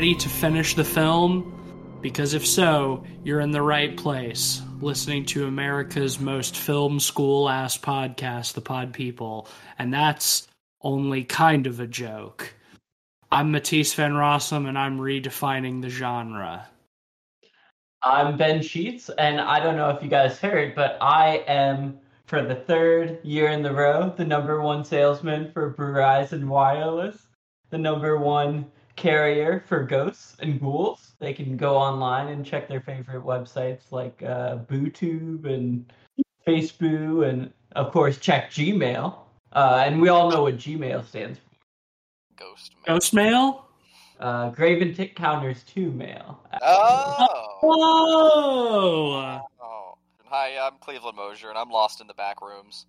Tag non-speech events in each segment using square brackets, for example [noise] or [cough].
ready to finish the film? Because if so, you're in the right place, listening to America's most film school ass podcast, The Pod People. And that's only kind of a joke. I'm Matisse Van Rossum, and I'm redefining the genre. I'm Ben Sheets, and I don't know if you guys heard, but I am, for the third year in the row, the number one salesman for Verizon Wireless, the number one carrier for ghosts and ghouls. They can go online and check their favorite websites like uh, BooTube and Facebook, and of course, check Gmail. Uh, and we all know what Gmail stands for. Ghost mail. Ghost Mail? Uh, Graven Tick Counters 2 mail. Oh. Whoa! oh. Hi, I'm Cleveland Mosier, and I'm lost in the back rooms.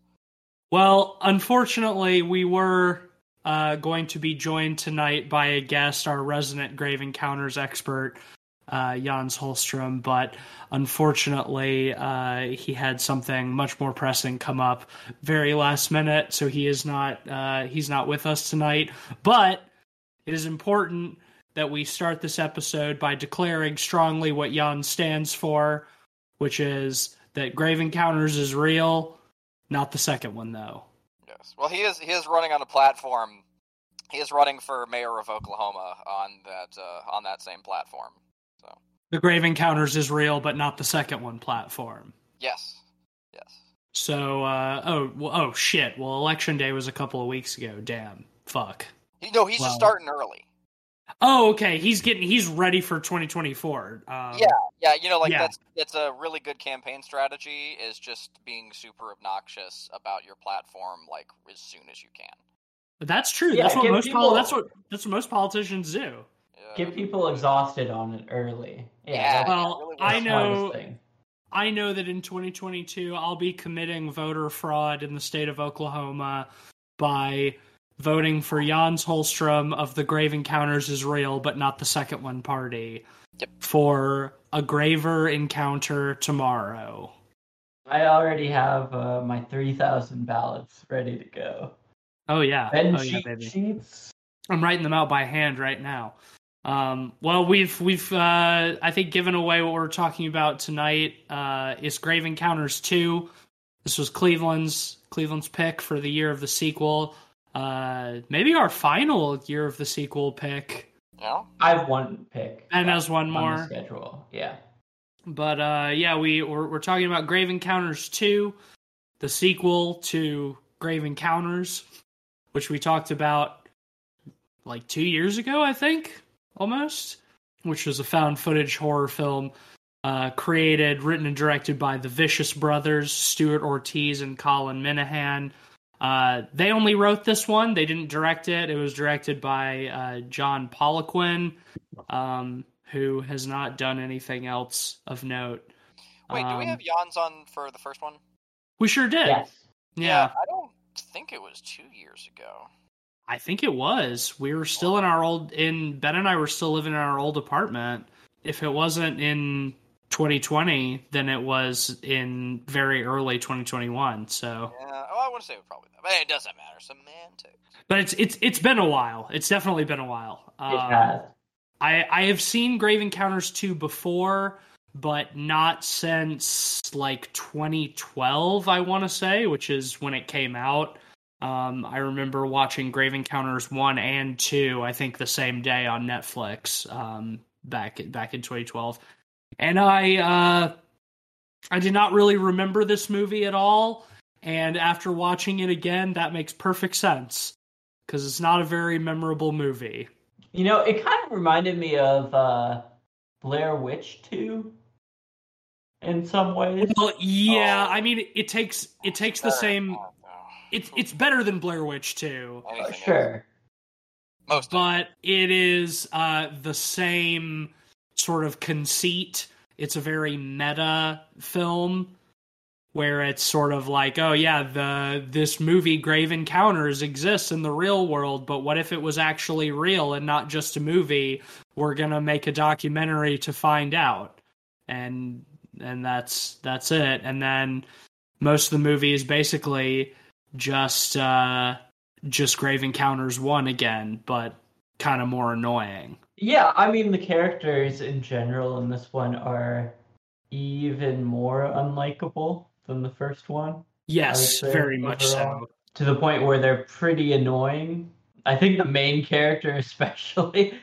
Well, unfortunately, we were uh, going to be joined tonight by a guest, our resident Grave Encounters expert, uh, Jans Holstrom, but unfortunately, uh, he had something much more pressing come up very last minute, so he is not uh, he's not with us tonight. But it is important that we start this episode by declaring strongly what Jan stands for, which is that Grave Encounters is real, not the second one though. Yes. Well, he is he is running on a platform. He is running for mayor of Oklahoma on that uh, on that same platform. So The Grave Encounters is real, but not the second one platform. yes, yes. So, uh, oh, well, oh shit. Well, election day was a couple of weeks ago. Damn. Fuck. No, he's Wow. just starting early. Oh, okay. He's getting, he's ready for 2024. Um, Yeah, yeah. You know, like Yeah. that's that's a really good campaign strategy. Is just being super obnoxious about your platform, like as soon as you can. But that's true. Yeah, that's what most people- poli- that's what that's what most politicians do. Yeah. Get people exhausted on it early. Yeah, Yeah, Well, really I know thing. I know that in 2022 I'll be committing voter fraud in the state of Oklahoma by voting for Jans Holstrom of the Grave Encounters is real, but not the second one party Yep. for a graver encounter tomorrow. I already have uh, my 3,000 ballots ready to go. Oh yeah, oh yeah, baby. sheets. I'm writing them out by hand right now. Um, well, we've we've uh, I think given away what we're talking about tonight. Uh, is Grave Encounters two. This was Cleveland's Cleveland's pick for the year of the sequel. Uh, maybe our final year of the sequel pick. You know? I have one pick. And there's one on the more. schedule. Yeah. But uh, yeah, we we're, we're talking about Grave Encounters two, the sequel to Grave Encounters, which we talked about like two years ago, I think, almost, which was a found footage horror film uh, created, written, and directed by the Vicious Brothers, Stuart Ortiz and Colin Minihan. Uh, they only wrote this one; they didn't direct it. It was directed by uh, John Poliquin, um, who has not done anything else of note. Wait, do we Um, have Jans on for the first one? We sure did. Yes. Yeah, I don't think it was two years ago. I think it was. We were still in our old in Ben and I were still living in our old apartment. If it wasn't in 2020, than it was in very early 2021. So, Yeah. Oh, I want to say it probably that, but it doesn't matter. Semantics. but it's it's it's been a while. It's definitely been a while. It Um, has. I I have seen Grave Encounters 2 before, but not since like 2012, I want to say, which is when it came out. Um, I remember watching Grave Encounters 1 and 2, I think the same day on Netflix, um, back back in 2012. And I uh I did not really remember this movie at all, and after watching it again, that makes perfect sense cuz it's not a very memorable movie. You know, it kind of reminded me of uh, Blair Witch 2 in some ways. Well, yeah, Oh. I mean, it takes it takes the same. Oh. It's it's better than Blair Witch 2, Anything sure. Most but it is uh, the same sort of conceit. It's a very meta film where it's sort of like, oh yeah, the this movie Grave Encounters exists in the real world, but what if it was actually real and not just a movie? We're gonna make a documentary to find out, and and that's that's it. And then most of the movie is basically just uh, just Grave Encounters one again, but kind of more annoying. Yeah, I mean the characters in general in this one are even more unlikable than the first one. Yes, very much overall. so. to the point where they're pretty annoying. I think the main [laughs] character, especially,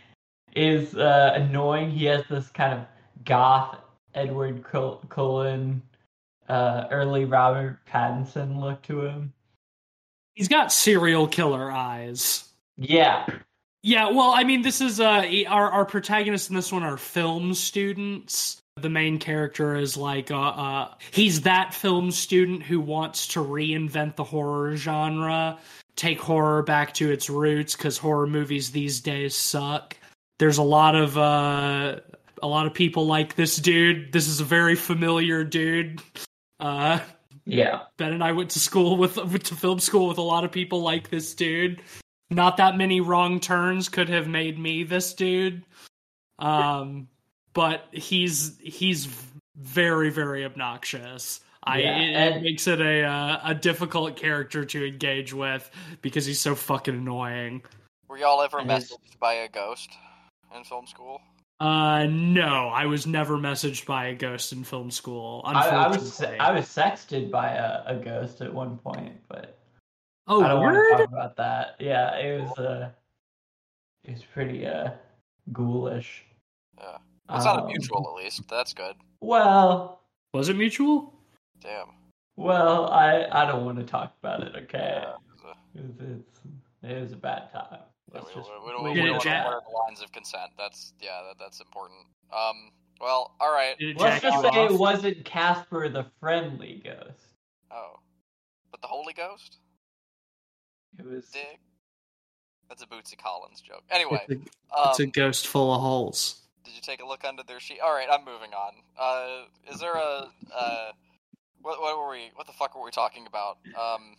is uh, annoying. He has this kind of goth Edward Cul- Cullen, uh, early Robert Pattinson look to him. He's got serial killer eyes. Yeah, Yeah, well, I mean, this is uh our our protagonists in this one are film students. The main character is like uh, uh he's that film student who wants to reinvent the horror genre, take horror back to its roots cuz horror movies these days suck. There's a lot of uh a lot of people like this dude. This is a very familiar dude. Uh yeah. Ben and I went to school with went to film school with a lot of people like this dude. Not that many wrong turns could have made me this dude. Um but he's he's very very obnoxious. I Yeah, it, it and- makes it a uh, a difficult character to engage with because he's so fucking annoying. Were y'all ever And his- messaged by a ghost in film school? Uh no, I was never messaged by a ghost in film school. I, I was I was sexted by a, a ghost at one point, but oh, I don't want to talk about that. Yeah, it was uh, it was pretty uh, ghoulish. Yeah. It's not a Um, mutual, at least. That's good. Well, Was it mutual? Damn. well, I I don't want to talk about it. Okay, Yeah, it's a- it's, it's it was a bad time. Yeah, we, just we, we, leave we Did it it don't at jack- know the lines of consent. That's yeah, that, that's important. Um. Well, all right. Let's just say off? it wasn't Casper the friendly ghost. Oh, but the Holy Ghost, It was. Dig. That's a Bootsy Collins joke. Anyway, It's a, it's a um, ghost full of holes. did you take a look under their sheet? All right, I'm moving on. Uh, is there a uh, what what were we? What the fuck were we talking about? Um,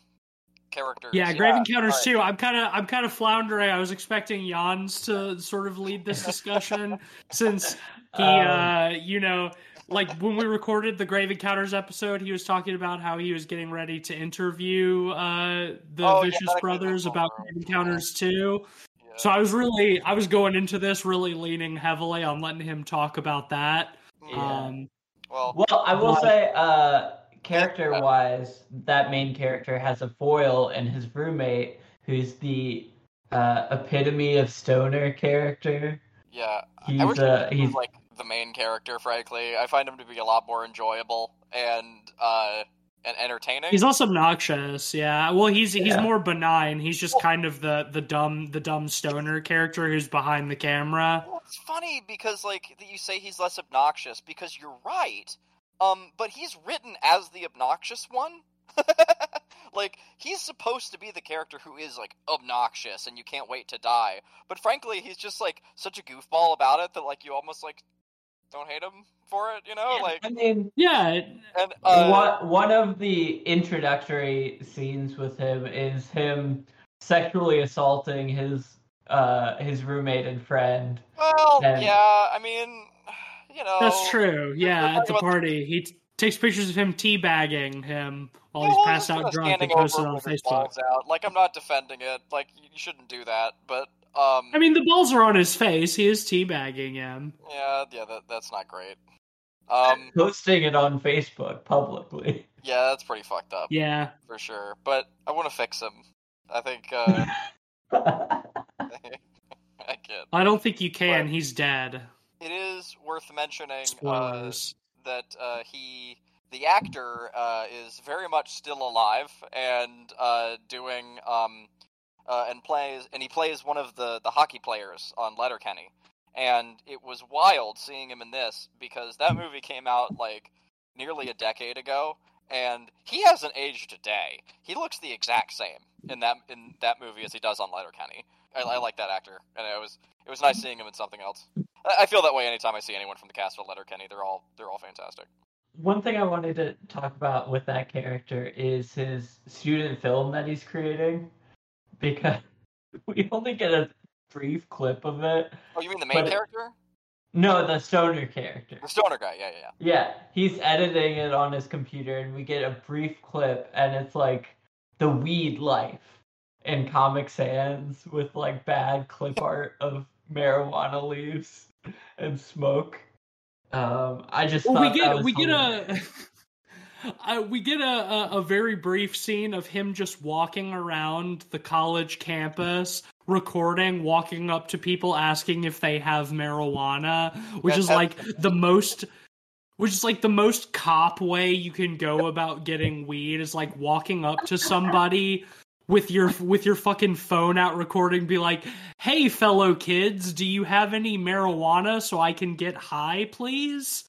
characters. Yeah, Grave Encounters alright. too. I'm kind of I'm kind of floundering. I was expecting Jans to sort of lead this discussion [laughs] since he, Um, uh, you know, like when we recorded the Grave Encounters episode, he was talking about how he was getting ready to interview uh, the Oh, Vicious that Brothers about. Grave Encounters too. Yeah. So I was really I was going into this really leaning heavily on letting him talk about that. Yeah. Um, well, Well, I will But- say, uh, character wise, that main character has a foil, in his roommate, who's the uh, epitome of stoner character. yeah. He's I wish uh, he's like the main character. Frankly, I find him to be a lot more enjoyable and uh and entertaining. He's also obnoxious, yeah. Well, he's he's more benign. He's just kind of the the dumb the dumb stoner character who's behind the camera. Well, it's funny because like that you say he's less obnoxious because you're right. Um, but he's written as the obnoxious one. [laughs] like he's supposed to be the character who is like obnoxious and you can't wait to die. But frankly, he's just like such a goofball about it that like you almost like don't hate him for it. You know, like I mean, Yeah, and uh, what one of the introductory scenes with him is him sexually assaulting his uh his roommate and friend. Well, and- yeah. I mean, you know, that's true. Yeah, at the about- party, he t- takes pictures of him teabagging him while Yeah, he's well, passed out drunk and standing posts it on Facebook. out. Like I'm not defending it. Like you you shouldn't do that. But um, I mean, the balls are on his face. He is teabagging him. yeah, yeah. That that's not great. Um, [laughs] Posting it on Facebook publicly. yeah, that's pretty fucked up Yeah, for sure. But I want to fix him. I think uh, [laughs] [laughs] I can't. I don't think you can. Right. He's dead. It is worth mentioning uh, Spoilers. that uh, he, the actor, uh, is very much still alive and uh, doing um, uh, and plays and he plays one of the the hockey players on Letterkenny. And it was wild seeing him in this because that movie came out like nearly a decade ago, and he hasn't aged a day. He looks the exact same in that in that movie as he does on Letterkenny. I, I like that actor, and it was it was nice seeing him in something else. I I feel that way anytime I see anyone from the cast of Letterkenny. They're all they're all fantastic. One thing I wanted to talk about with that character is his student film that he's creating, [laughs] because we only get a brief clip of it. Oh, you mean the main But it- character, No, the stoner character. the stoner guy? Yeah, yeah, yeah. Yeah, he's editing it on his computer, and we get a brief clip, and it's like the weed life in Comic Sans with like bad clip art of marijuana leaves and smoke. Um, I just Well, we thought that get was we get hilarious. a [laughs] uh, we get a, a a very brief scene of him just walking around the college campus recording walking up to people asking if they have marijuana which is like the most which is like the most cop way you can go about getting weed is like walking up to somebody with your with your fucking phone out recording be like hey fellow kids do you have any marijuana so i can get high please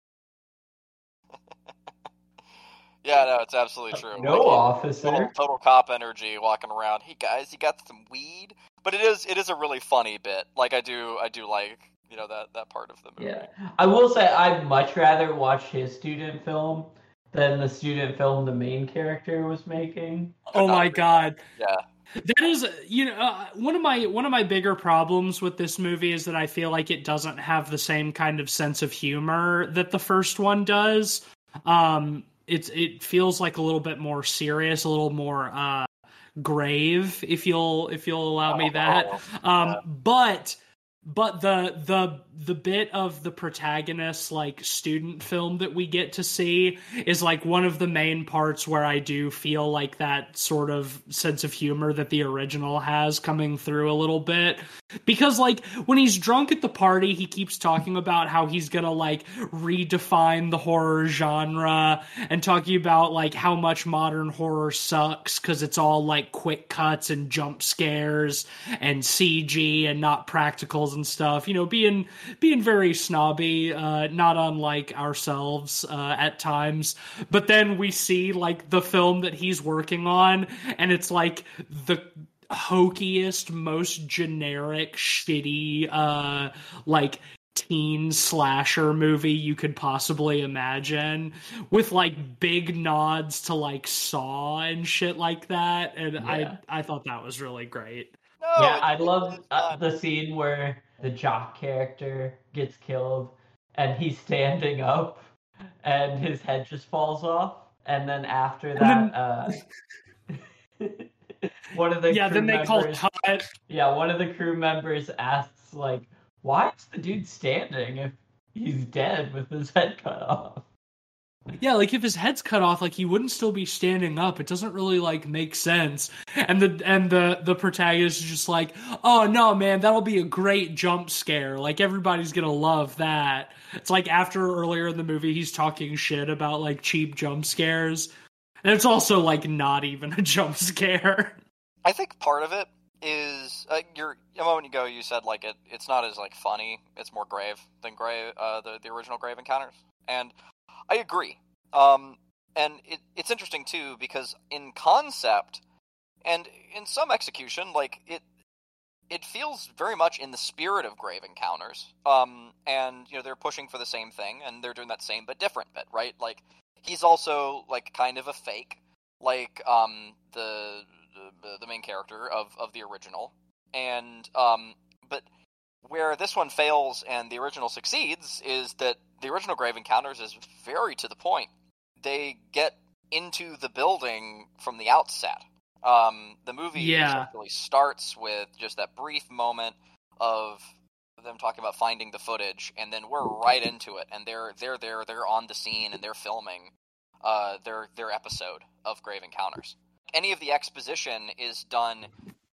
Yeah, no, it's absolutely true. no Like, total, officer. total cop energy walking around. Hey guys, you got some weed? But it is it is a really funny bit. Like I do I do like you know that that part of the movie. Yeah, I will say I'd much rather watch his student film than the student film the main character was making. oh my god Yeah. That is, you know, uh, one of my one of my bigger problems with this movie is that I feel like it doesn't have the same kind of sense of humor that the first one does. Um, it's it feels like a little bit more serious, a little more uh, grave, if you'll if you'll allow me that. Um, but but the the the bit of the protagonist like student film that we get to see is like one of the main parts where I do feel like that sort of sense of humor that the original has coming through a little bit. Because like when he's drunk at the party he keeps talking about how he's gonna like redefine the horror genre and talking about like how much modern horror sucks because it's all like quick cuts and jump scares and cg and not and stuff you know being being very snobby uh not unlike ourselves uh at times but then we see like the film that he's working on and it's like the hokiest, most generic, shitty, uh, like teen slasher movie you could possibly imagine with like big nods to like Saw and shit like that. And Yeah. I I thought that was really great. No, yeah, I love uh, the scene where the jock character gets killed and he's standing up and his head just falls off. And then after then- that, uh, [laughs] one of the yeah, crew then they call members, cut. yeah, one of the crew members asks like, "Why is the dude standing if he's dead with his head cut off?" Yeah, like if his head's cut off, like he wouldn't still be standing up. It doesn't really like make sense. And the and the the protagonist is just like, oh no, man, that'll be a great jump scare. Like everybody's gonna love that. It's like after earlier in the movie, he's talking shit about like cheap jump scares, and it's also like not even a [laughs] jump scare. I think part of it is uh, you're a moment ago you said like it it's not as like funny it's more grave than grave uh, the the original grave encounters and I agree. Um and it, it's interesting too because in concept and in some execution like it it feels very much in the spirit of grave encounters. Um and you know they're pushing for the same thing and they're doing that same but different bit right? Like he's also like kind of a fake like um the the, the main character of of the original. And um but where this one fails and the original succeeds is that the original grave encounters is very to the point. They get into the building from the outset. Um the movie Yeah. essentially starts with just that brief moment of them talking about finding the footage and then we're right into it and they're they're there they're on the scene and they're filming uh their their episode of grave encounters. Any of the exposition is done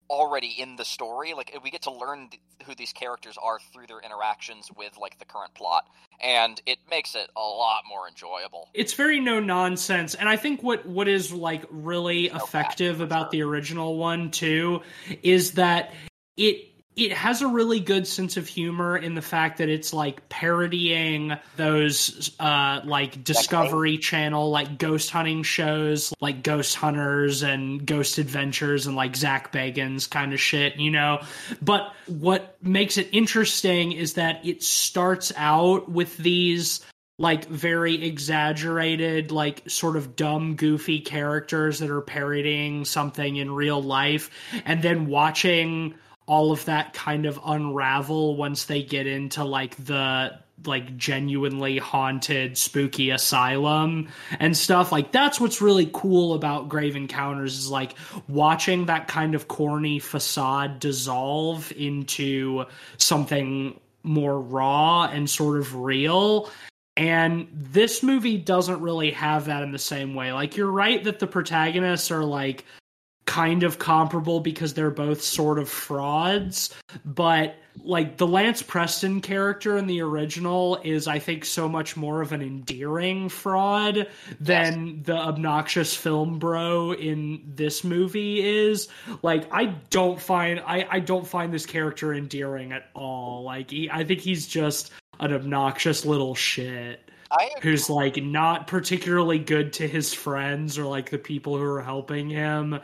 already in the story like we get to learn th- who these characters are through their interactions with like the current plot and it makes it a lot more enjoyable it's very no nonsense and i think what what is like really bad, effective about sure. the original one too is that it it has a really good sense of humor in the fact that it's like parodying those uh like discovery channel like ghost hunting shows like ghost hunters and ghost adventures and like zak bagans kind of shit you know? But what makes it interesting is that it starts out with these like very exaggerated, like sort of dumb, goofy characters that are parodying something in real life, and then watching all of that kind of unravel once they get into like the like genuinely haunted spooky asylum and stuff. Like that's what's really cool about grave encounters is like watching that kind of corny facade dissolve into something more raw and sort of real. And this movie doesn't really have that in the same way. Like you're right that the protagonists are like kind of comparable because they're both sort of frauds but like the Lance Preston character in the original is I think so much more of an endearing fraud than yes. the obnoxious film bro in this movie is. Like I don't find I I don't find this character endearing at all. Like he, I think he's just an obnoxious little shit who's like not particularly good to his friends or like the people who are helping him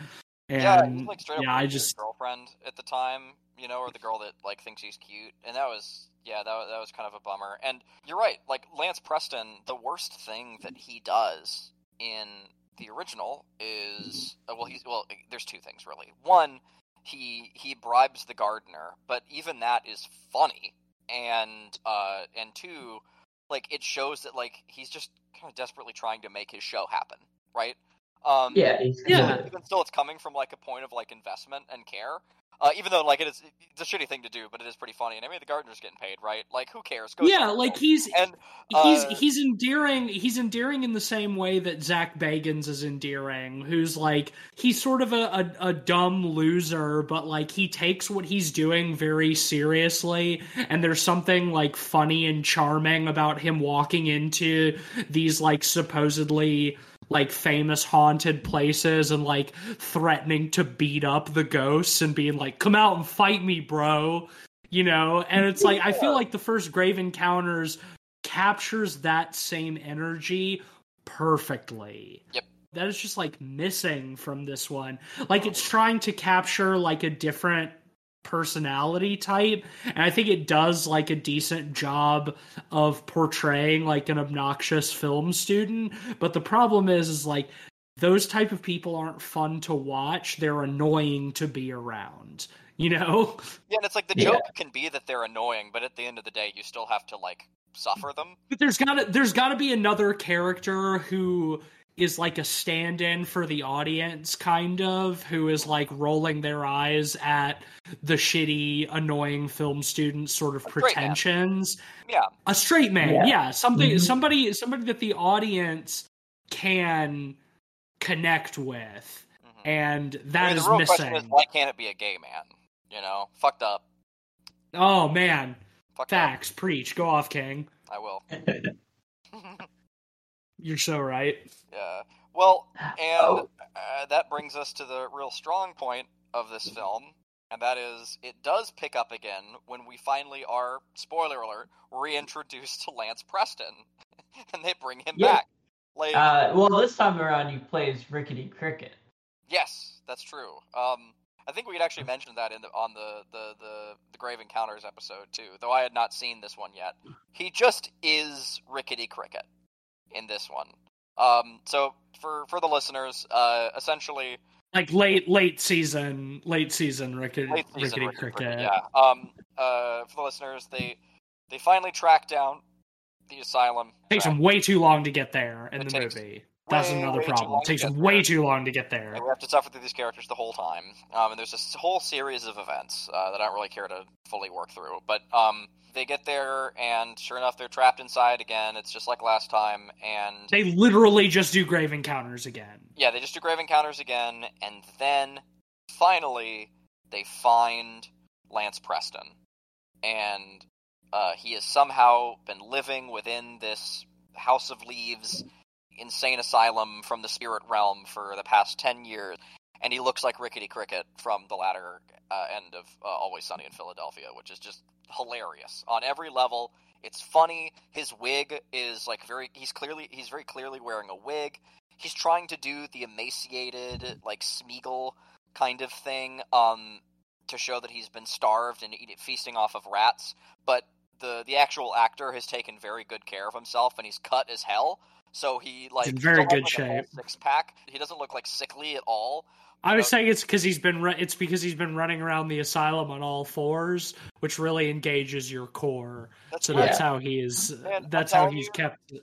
and yeah, he's like straight yeah, I just girlfriend at the time, you know, or the girl that like thinks he's cute, and that was yeah, that that was kind of a bummer. And you're right, like Lance Preston, the worst thing that he does in the original is uh, well, he's well, there's two things really. One, he he bribes the gardener, but even that is funny, and uh, and two, like it shows that like he's just kind of desperately trying to make his show happen, right? Um, yeah, yeah. Even still, it's coming from like a point of like investment and care. Uh, even though like it is, it's a shitty thing to do, but it is pretty funny. And I mean, the gardener's getting paid, right? Like, who cares? Go yeah, like he's and uh, he's he's endearing. He's endearing in the same way that Zak Bagans is endearing. Who's like he's sort of a, a, a dumb loser, but like he takes what he's doing very seriously. And there's something like funny and charming about him walking into these like supposedly like famous haunted places and like threatening to beat up the ghosts and being like, "Come out and fight me, bro." You know, and it's like I feel like the first Grave Encounters captures that same energy perfectly. Yep. That is just like missing from this one. Like it's trying to capture like a different personality type. And i think it does like a decent job of portraying like an obnoxious film student. But the problem is is like those type of people aren't fun to watch. They're annoying to be around you know? Yeah and it's like the joke yeah. can be that they're annoying but at the end of the day you still have to like suffer them. But there's gotta there's gotta be another character who is like a stand-in for the audience kind of who is like rolling their eyes at the shitty annoying film student sort of pretensions. Yeah. A straight man yeah, yeah. something mm-hmm. somebody somebody that the audience can connect with. Mm-hmm. and that I mean, is missing is why can't it be a gay man? You know? Fucked up. Oh man. Fucked facts. Up. preach. Go off king. I will [laughs] [laughs] You're so right. Yeah. Well, and oh. uh, that brings us to the real strong point of this film, and that is it does pick up again when we finally are, spoiler alert, reintroduced to Lance Preston, [laughs] and they bring him yeah. back. Like, uh, well, this time around he plays Rickety Cricket. Yes, that's true. Um, I think we had actually mentioned that in the, on the, the, the, the Grave Encounters episode too, though I had not seen this one yet. He just is Rickety Cricket in this one. Um, so for for the listeners, uh, essentially, like late late season, late season Rickety, late season, Rickety Cricket. Cricket. Yeah. Um. Uh. For the listeners, they they finally track down the asylum. It takes them way too long to get there in it the movie. That's way, another problem. It takes them way too long to get there. And we have to suffer through these characters the whole time. Um, and there's this whole series of events uh, that I don't really care to fully work through. But um, they get there, and sure enough, they're trapped inside again. It's just like last time, and they literally just do grave encounters again. Yeah, they just do grave encounters again, and then finally they find Lance Preston, and uh, he has somehow been living within this House of Leaves insane asylum from the spirit realm for the past 10 years and he looks like rickety cricket from the latter uh, end of uh, always sunny in philadelphia which is just hilarious. On every level it's funny. His wig is like very he's clearly he's very clearly wearing a wig. He's trying to do the emaciated like smeagol kind of thing um to show that he's been starved and eat, feasting off of rats but the the actual actor has taken very good care of himself and he's cut as hell so he like in very good shape. Six pack. He doesn't look like sickly at all. I was saying it's because he's been it's because he's been running around the asylum on all fours, which really engages your core. That's So Yeah. that's how he is. [laughs] Man, that's how he's you- kept.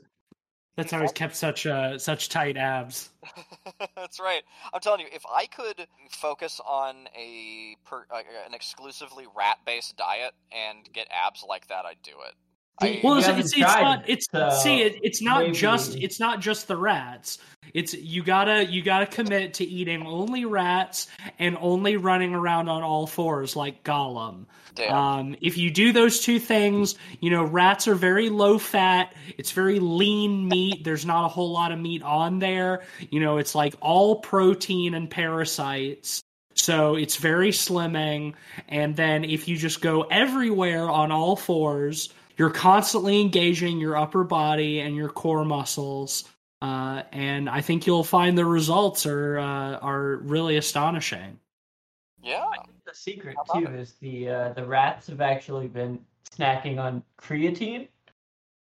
That's how he's kept such uh such tight abs. [laughs] That's right. I'm telling you, if I could focus on a per, uh, an exclusively rat-based diet and get abs like that, I'd do it. I, Well, it's, it's, it's not. It's so see, it, it's not maybe- just. It's not just the rats. It's you gotta you gotta commit to eating only rats and only running around on all fours like Gollum. Um, if you do those two things, you know rats are very low fat. It's very lean meat. There's not a whole lot of meat on there. You know, it's like all protein and parasites. So it's very slimming. And then if you just go everywhere on all fours, you're constantly engaging your upper body and your core muscles. Uh, and I think you'll find the results are uh, are really astonishing. yeah. The secret too is the uh, the rats have actually been snacking on creatine.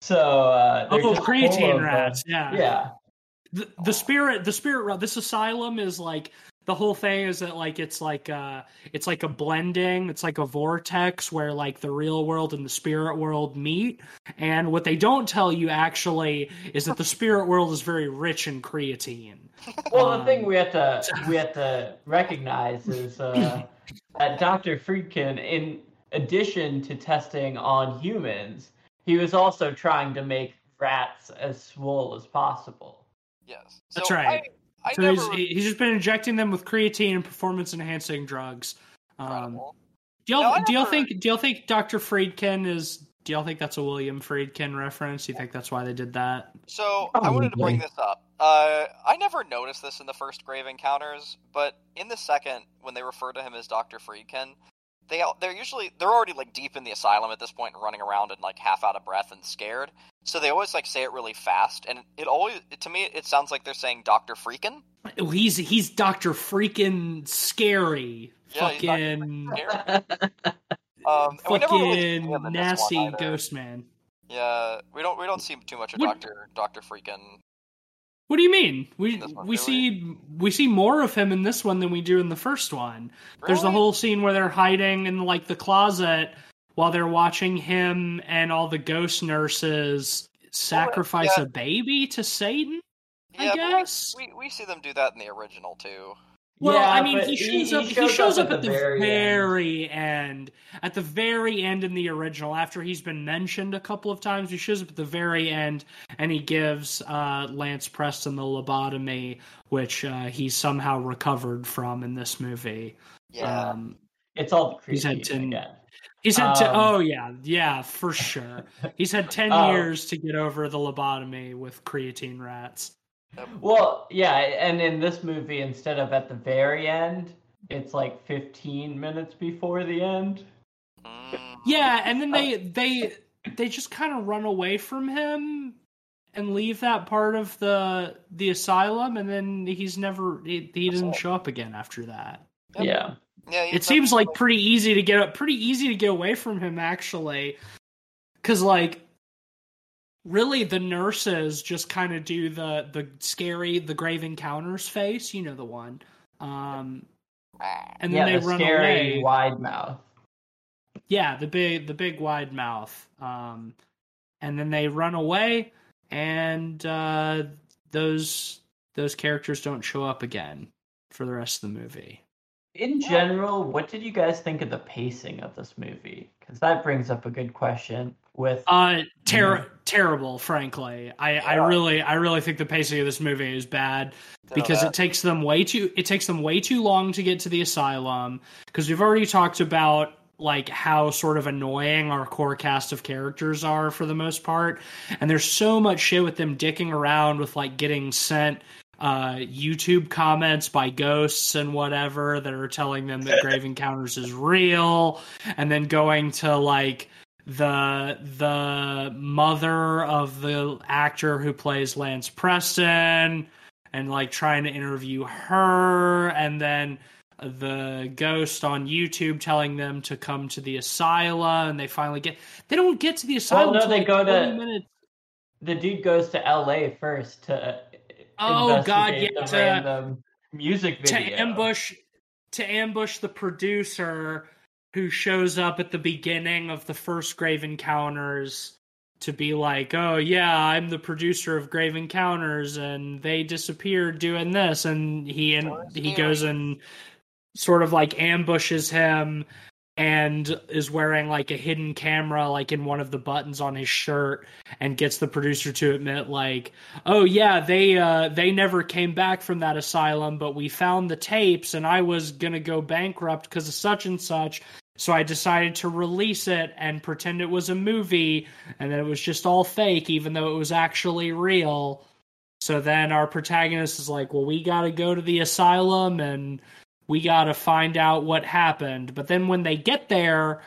So uh, Oh, just creatine of, rats, yeah. yeah. the, the spirit the spirit this asylum is like the whole thing is that like it's like uh it's like a blending it's like a vortex where like the real world and the spirit world meet and what they don't tell you actually is that the spirit world is very rich in creatine Well, the Um, thing we have to we have to recognize is uh, [laughs] that Dr. Friedkin, in addition to testing on humans, he was also trying to make rats as swole as possible. Yes. That's right. I, I so never. he's, he's just been injecting them with creatine and performance enhancing drugs um do y'all No, do y'all think do y'all think dr friedkin is do y'all think that's a william friedkin reference do you think that's why they did that So I wanted to bring this up. Uh, I never noticed this in the first Grave Encounters, but in the second, when they refer to him as Doctor Friedkin, they they're usually they're already like deep in the asylum at this point and running around and like half out of breath and scared. So they always like say it really fast, and it always to me it sounds like they're saying Doctor Freakin. Oh, He's he's Doctor freakin Scary. Yeah, Dr. fucking [laughs] Um, and we never really fucking nasty ghost man. Yeah, we don't we don't see too much of What- Doctor Doctor Freakin. What do you mean? We we really? see we see more of him in this one than we do in the first one. There's the whole scene where they're hiding in like the closet while they're watching him and all the ghost nurses sacrifice yeah. a baby to Satan. I Yeah, we- guess. we, we see them do that in the original too. Well, Yeah, I mean, he shows up. He shows shows, up up, at the very very, end. end. At the very end in the original, after he's been mentioned a couple of times, he shows up at the very end, and he gives uh, Lance Preston the lobotomy, which uh, he somehow recovered from in this movie. Yeah. Um, It's all the He's had creatine ten- again. he's had to. Um, oh yeah, yeah, for sure. [laughs] He's had ten Oh. years to get over the lobotomy with creatine rats. Well, yeah, and in this movie, instead of at the very end, it's like 15 minutes before the end. Yeah, and then they they they just kind of run away from him and leave that part of the the asylum, and then he's never he, he doesn't show up again after that. Yep. Yeah. Yeah, It seems like pretty easy to get up, pretty easy to get away from him actually, because like really the nurses just kind of do the the scary the grave encounters face, you know the one, um, and then yeah, they the run scary away. wide mouth. Yeah, the big the big wide mouth. Um and then they run away and uh those those characters don't show up again for the rest of the movie. In general, what did you guys think of the pacing of this movie? Because that brings up a good question. With Uh ter- terrible, frankly. I I really I really think the pacing of this movie is bad because it takes them way too it takes them way too long to get to the asylum because we've already talked about like how sort of annoying our core cast of characters are for the most part. And there's so much shit with them dicking around with like getting sent uh YouTube comments by ghosts and whatever that are telling them that [laughs] Grave Encounters is real and then going to like the the mother of the actor who plays Lance Preston and like trying to interview her and then the ghost on YouTube telling them to come to the asylum and they finally get they don't get to the asylum well, no, they like, go to- 20 minutes the dude goes to L.A. first to Oh, God, yeah, the to- music to ambush to ambush the producer who shows up at the beginning of the first Grave Encounters to be like, "Oh yeah, I'm the producer of Grave Encounters, and they disappeared doing this," and he and he goes and sort of like ambushes him and is wearing like a hidden camera like in one of the buttons on his shirt and gets the producer to admit like oh yeah they uh they never came back from that asylum but we found the tapes and I was to go bankrupt cuz of such and such so I decided to release it and pretend it was a movie and that it was just all fake even though it was actually real. So then our protagonist is like well we got to go to the asylum and we got to find out what happened. But then when they get there,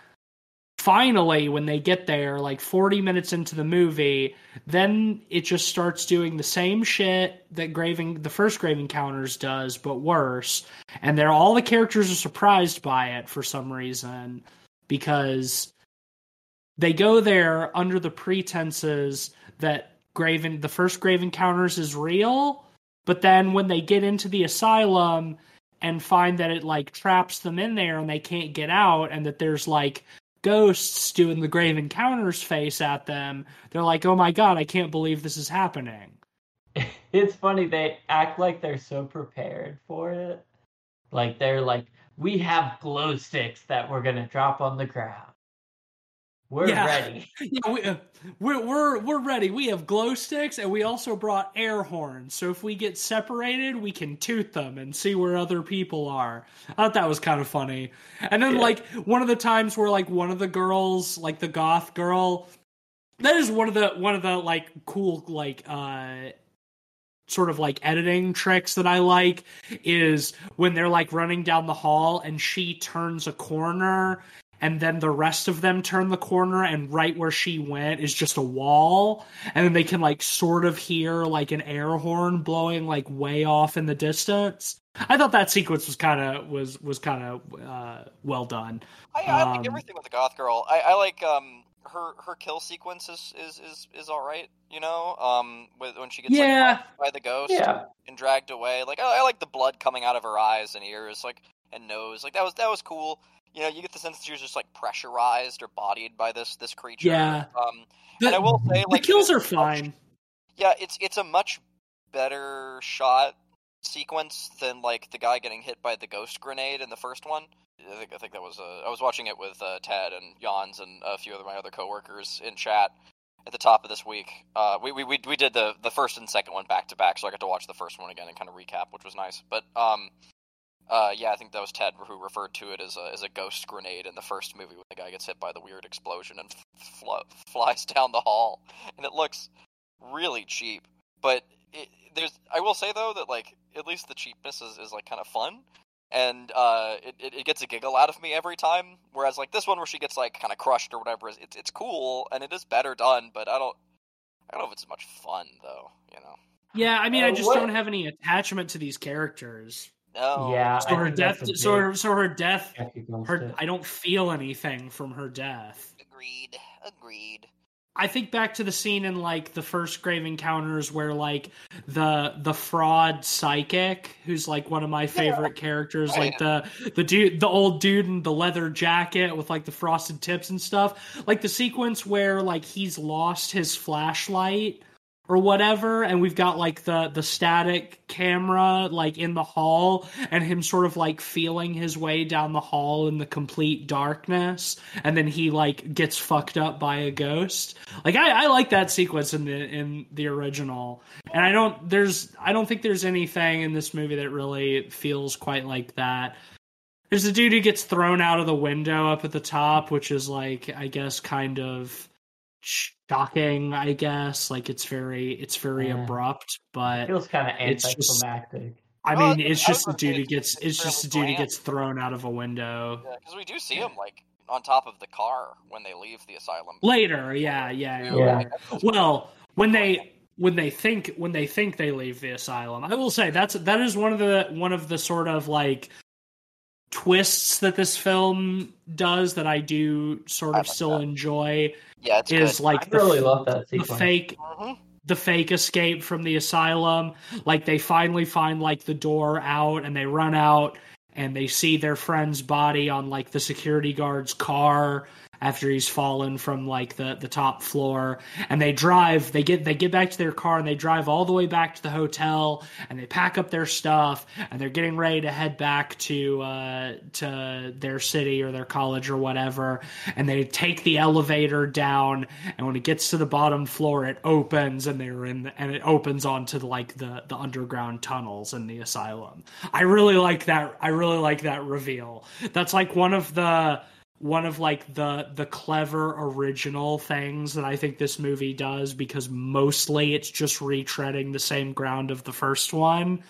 finally, when they get there, like 40 minutes into the movie, then it just starts doing the same shit that Graving, the first Grave Encounters does, but worse. And they're all the characters are surprised by it for some reason because they go there under the pretenses that Graven, the first Grave Encounters is real. But then when they get into the asylum, and find that it like traps them in there and they can't get out and that there's like ghosts doing the grave encounters face at them they're like oh my god i can't believe this is happening. [laughs] It's funny they act like they're so prepared for it. Like they're like we have glow sticks that we're gonna drop on the ground we're Yeah. ready. Yeah we, uh, we're, we're we're ready. We have glow sticks and we also brought air horns. So if we get separated we can toot them and see where other people are. I thought that was kind of funny. And then Yeah. like one of the times where like one of the girls like the goth girl that is one of the one of the like cool like uh sort of like editing tricks that I like is when they're like running down the hall and she turns a corner and then the rest of them turn the corner and right where she went is just a wall and then they can like sort of hear like an air horn blowing like way off in the distance. I thought that sequence was kind of was was kind of uh, well done. I, I like Um, everything with the goth girl. I, I like um her her kill sequence is is is, is all right. You know, um, with, when she gets Yeah. like by the ghost yeah and dragged away. Like I, I like the blood coming out of her eyes and ears, like and nose. Like that was that was cool. You know, you get the sense that she was just like pressurized or bodied by this this creature. Yeah. Um, The, and I will say, like, the kills are is much- fine. Yeah, it's it's a much better shot sequence than like the guy getting hit by the ghost grenade in the first one. I think I think that was uh, I was watching it with uh, Ted and Jans and a few of my other coworkers in chat at the top of this week. Uh, we, we we we did the the first and second one back to back, so I got to watch the first one again and kind of recap, which was nice. But um, uh, yeah, I think that was Ted who referred to it as a as a ghost grenade in the first movie when the guy gets hit by the weird explosion and fl- [laughs] flies down the hall, and it looks really cheap. But it, there's I will say though that like at least the cheapness is, is like kind of fun. And uh, it, it, it gets a giggle out of me every time. Whereas like this one where she gets like kind of crushed or whatever, is it's it's cool and it is better done. But I don't I don't know if it's much fun though. You know. Yeah, I mean, I Uh, just what- don't have any attachment to these characters. No. yeah So her death, so her, so her death, her, it. I don't feel anything from her death. Agreed. Agreed. I think back to the scene in like the first Grave Encounters where like the the fraud psychic, who's like one of my favorite characters, like the the dude, the old dude in the leather jacket with like the frosted tips and stuff, like the sequence where like he's lost his flashlight or whatever and we've got like the the static camera like in the hall and him sort of like feeling his way down the hall in the complete darkness and then he like gets fucked up by a ghost. Like i, I like that sequence in the in the original. And i don't there's i don't think there's anything in this movie that really feels quite like that. There's a dude who gets thrown out of the window up at the top which is like i guess kind of shocking i guess like it's very it's very Yeah. abrupt but it feels kind of it's just- anticlimactic i Well, mean it's I just a would dude who it's- gets it's it's just a fairly dude who gets thrown out of a window Yeah, because we do see him like on top of the car when they leave the asylum. later yeah yeah, yeah. Yeah. Like, that feels well when they when they think when they think they leave the asylum i will say that's that is one of the one of the sort of like twists that this film does that i do sort of like still that. enjoy yeah, it's is good. like I the, really love that the sequence. fake Mhm. the fake escape from the asylum. Like they finally find like the door out and they run out and they see their friend's body on like the security guard's car after he's fallen from like the the top floor. And they drive they get they get back to their car and they drive all the way back to the hotel and they pack up their stuff and they're getting ready to head back to uh to their city or their college or whatever. And they take the elevator down and when it gets to the bottom floor it opens and they're in the, and it opens onto the, like the the underground tunnels in the asylum. I really like that i really like that reveal. That's like one of the one of like the the clever original things that I think this movie does because mostly it's just retreading the same ground of the first one.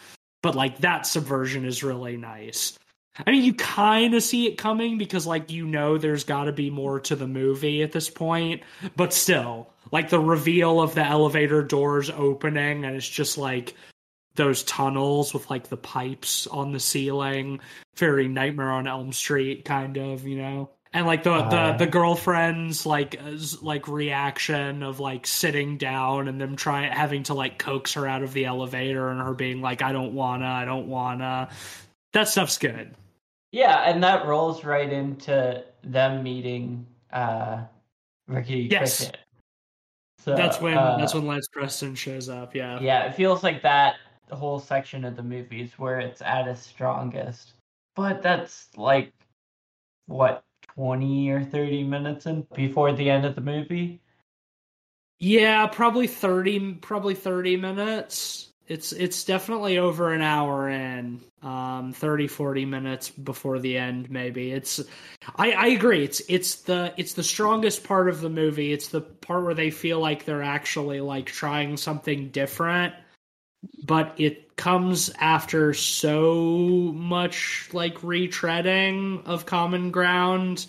But like that subversion is really nice. I mean, you kind of see it coming because like you know there's got to be more to the movie at this point, but still, like the reveal of the elevator doors opening and it's just like those tunnels with like the pipes on the ceiling, very Nightmare on Elm Street kind of, you know and like the uh, the the girlfriend's like like reaction of like sitting down and them trying having to like coax her out of the elevator and her being like I don't wanna I don't wanna that stuff's good. Yeah, and that rolls right into them meeting uh Ricky yes. Cricket. So, that's when uh, that's when Lance Preston shows up. Yeah. Yeah, it feels like that whole section of the movie is where it's at its strongest. But that's like what 20 or 30 minutes in before the end of the movie. Yeah, probably 30 probably 30 minutes. It's it's definitely over an hour in. Um 30 40 minutes before the end maybe. It's I I agree. It's it's the it's the strongest part of the movie. It's the part where they feel like they're actually like trying something different but it comes after so much like retreading of common ground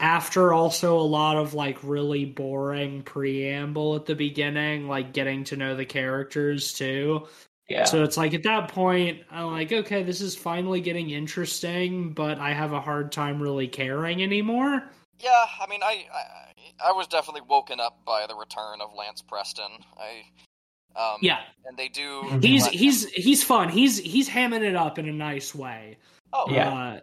after also a lot of like really boring preamble at the beginning like getting to know the characters too. Yeah. So it's like at that point i'm like okay this is finally getting interesting but i have a hard time really caring anymore. Yeah i mean i i, I was definitely woken up by the return of lance preston. I um, yeah, and they do. He's he's him... he's fun. He's he's hamming it up in a nice way. Oh yeah. Uh,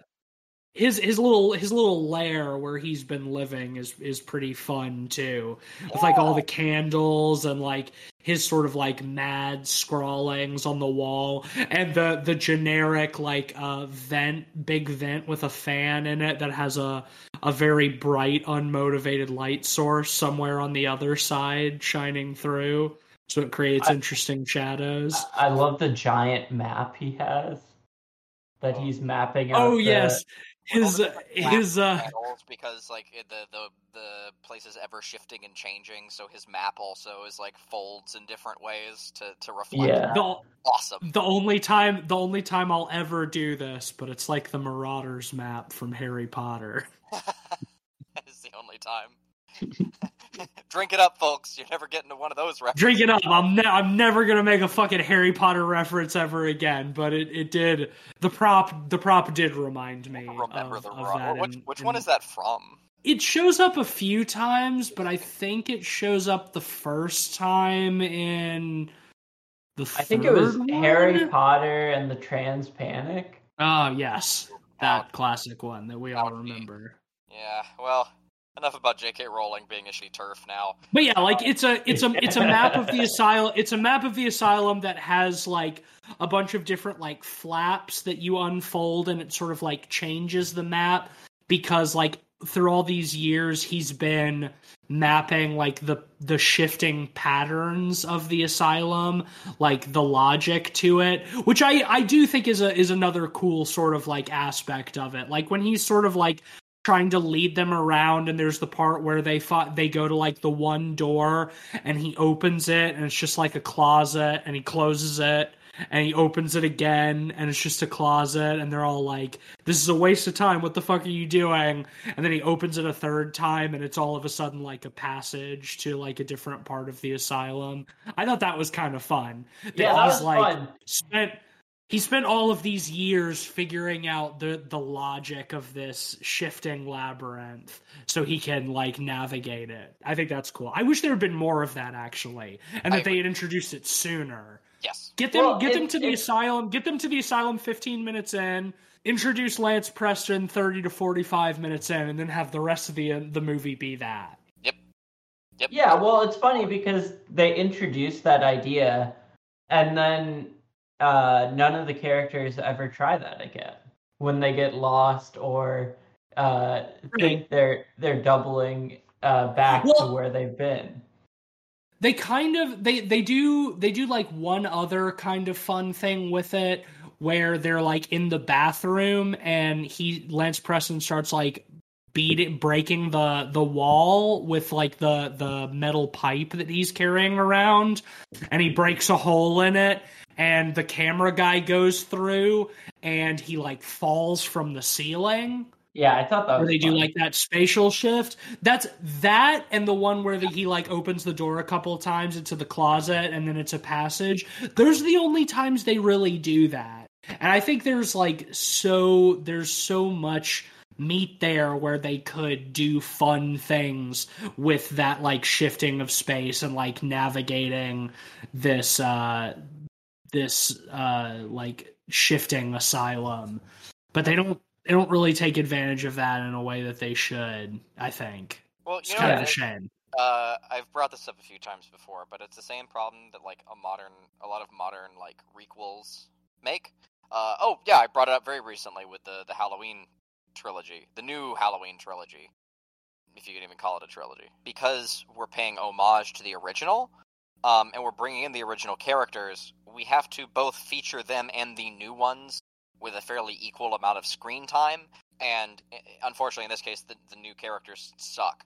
his his little his little lair where he's been living is is pretty fun too. With like all the candles and like his sort of like mad scrawlings on the wall and the the generic like uh vent big vent with a fan in it that has a a very bright unmotivated light source somewhere on the other side shining through so it creates I, interesting shadows. I love the giant map he has that he's mapping out. Oh the, yes, his uh, his uh because like the the the place is ever shifting and changing, so his map also is like folds in different ways to to reflect. Yeah, the, awesome. The only time the only time I'll ever do this, but it's like the Marauders map from Harry Potter. [laughs] that is the only time. [laughs] [laughs] Drink it up, folks. You're never getting to one of those references. Drink it up. I'm ne- I'm never gonna make a fucking Harry Potter reference ever again. But it, it did. The prop the prop did remind me. Remember of, the of that which, which one is that from? It shows up a few times, but I think it shows up the first time in the. I think it was one? Harry Potter and the Trans Panic. Oh ah, yes, that classic one that we all remember. Yeah, well, enough about J.K. Rowling being a shitty turf now. But yeah, like it's a it's a it's a [laughs] map of the asylum. It's a map of the asylum that has like a bunch of different like flaps that you unfold, and it sort of like changes the map because like through all these years he's been mapping like the the shifting patterns of the asylum like the logic to it which i i do think is a is another cool sort of like aspect of it like when he's sort of like trying to lead them around and there's the part where they fought they go to like the one door and he opens it and it's just like a closet and he closes it and he opens it again and it's just a closet and they're all like this is a waste of time. What the fuck are you doing? And then he opens it a third time and it's all of a sudden like a passage to like a different part of the asylum. I thought that was kind of fun. That yeah, that was like fun. spent he spent all of these years figuring out the the logic of this shifting labyrinth so he can like navigate it. I think that's cool. I wish there had been more of that actually, and I that they had introduced it sooner. Yes. Get them Well, get them it- to the it- asylum. Get them to the asylum 15 minutes in. Introduce Lance Preston 30 to 45 minutes in, and then have the rest of the uh, the movie be that. Yep. Yeah, well, it's funny because they introduced that idea, and then uh, none of the characters ever try that again when they get lost or uh, think they're they're doubling uh, back Well- to where they've been. they kind of they they do they do like one other kind of fun thing with it where they're like in the bathroom and he Lance Preston starts like beating breaking the the wall with like the the metal pipe that he's carrying around and he breaks a hole in it and the camera guy goes through and he like falls from the ceiling Yeah, I thought that where they do like that spatial shift. That's that and the one where the, he like opens the door a couple of times into the closet and then it's a passage. Those are the only times they really do that. And I think there's like so there's so much meat there where they could do fun things with that like shifting of space and like navigating this uh this uh like shifting asylum. But they don't they don't really take advantage of that in a way that they should. I think Well, it's you know, kind of a shame. uh, I've brought this up a few times before, but it's the same problem that like a modern, a lot of modern like requels make. Uh, oh yeah, I brought it up very recently with the the Halloween trilogy, the new Halloween trilogy, if you could even call it a trilogy, because we're paying homage to the original, um, and we're bringing in the original characters. We have to both feature them and the new ones with a fairly equal amount of screen time. And eh, unfortunately, in this case, the, the new characters suck.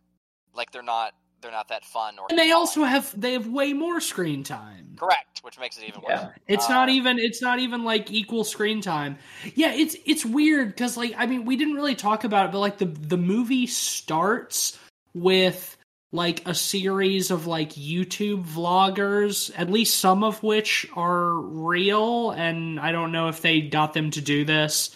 Like they're not they're not that fun or. And they compelling. also have they have way more screen time. correct, which makes it even worse. It's Uh, not even it's not even like equal screen time. Yeah, it's it's weird cuz like I mean we didn't really talk about it but like the the movie starts with like a series of like YouTube vloggers, at least some of which are real and I don't know if they got them to do this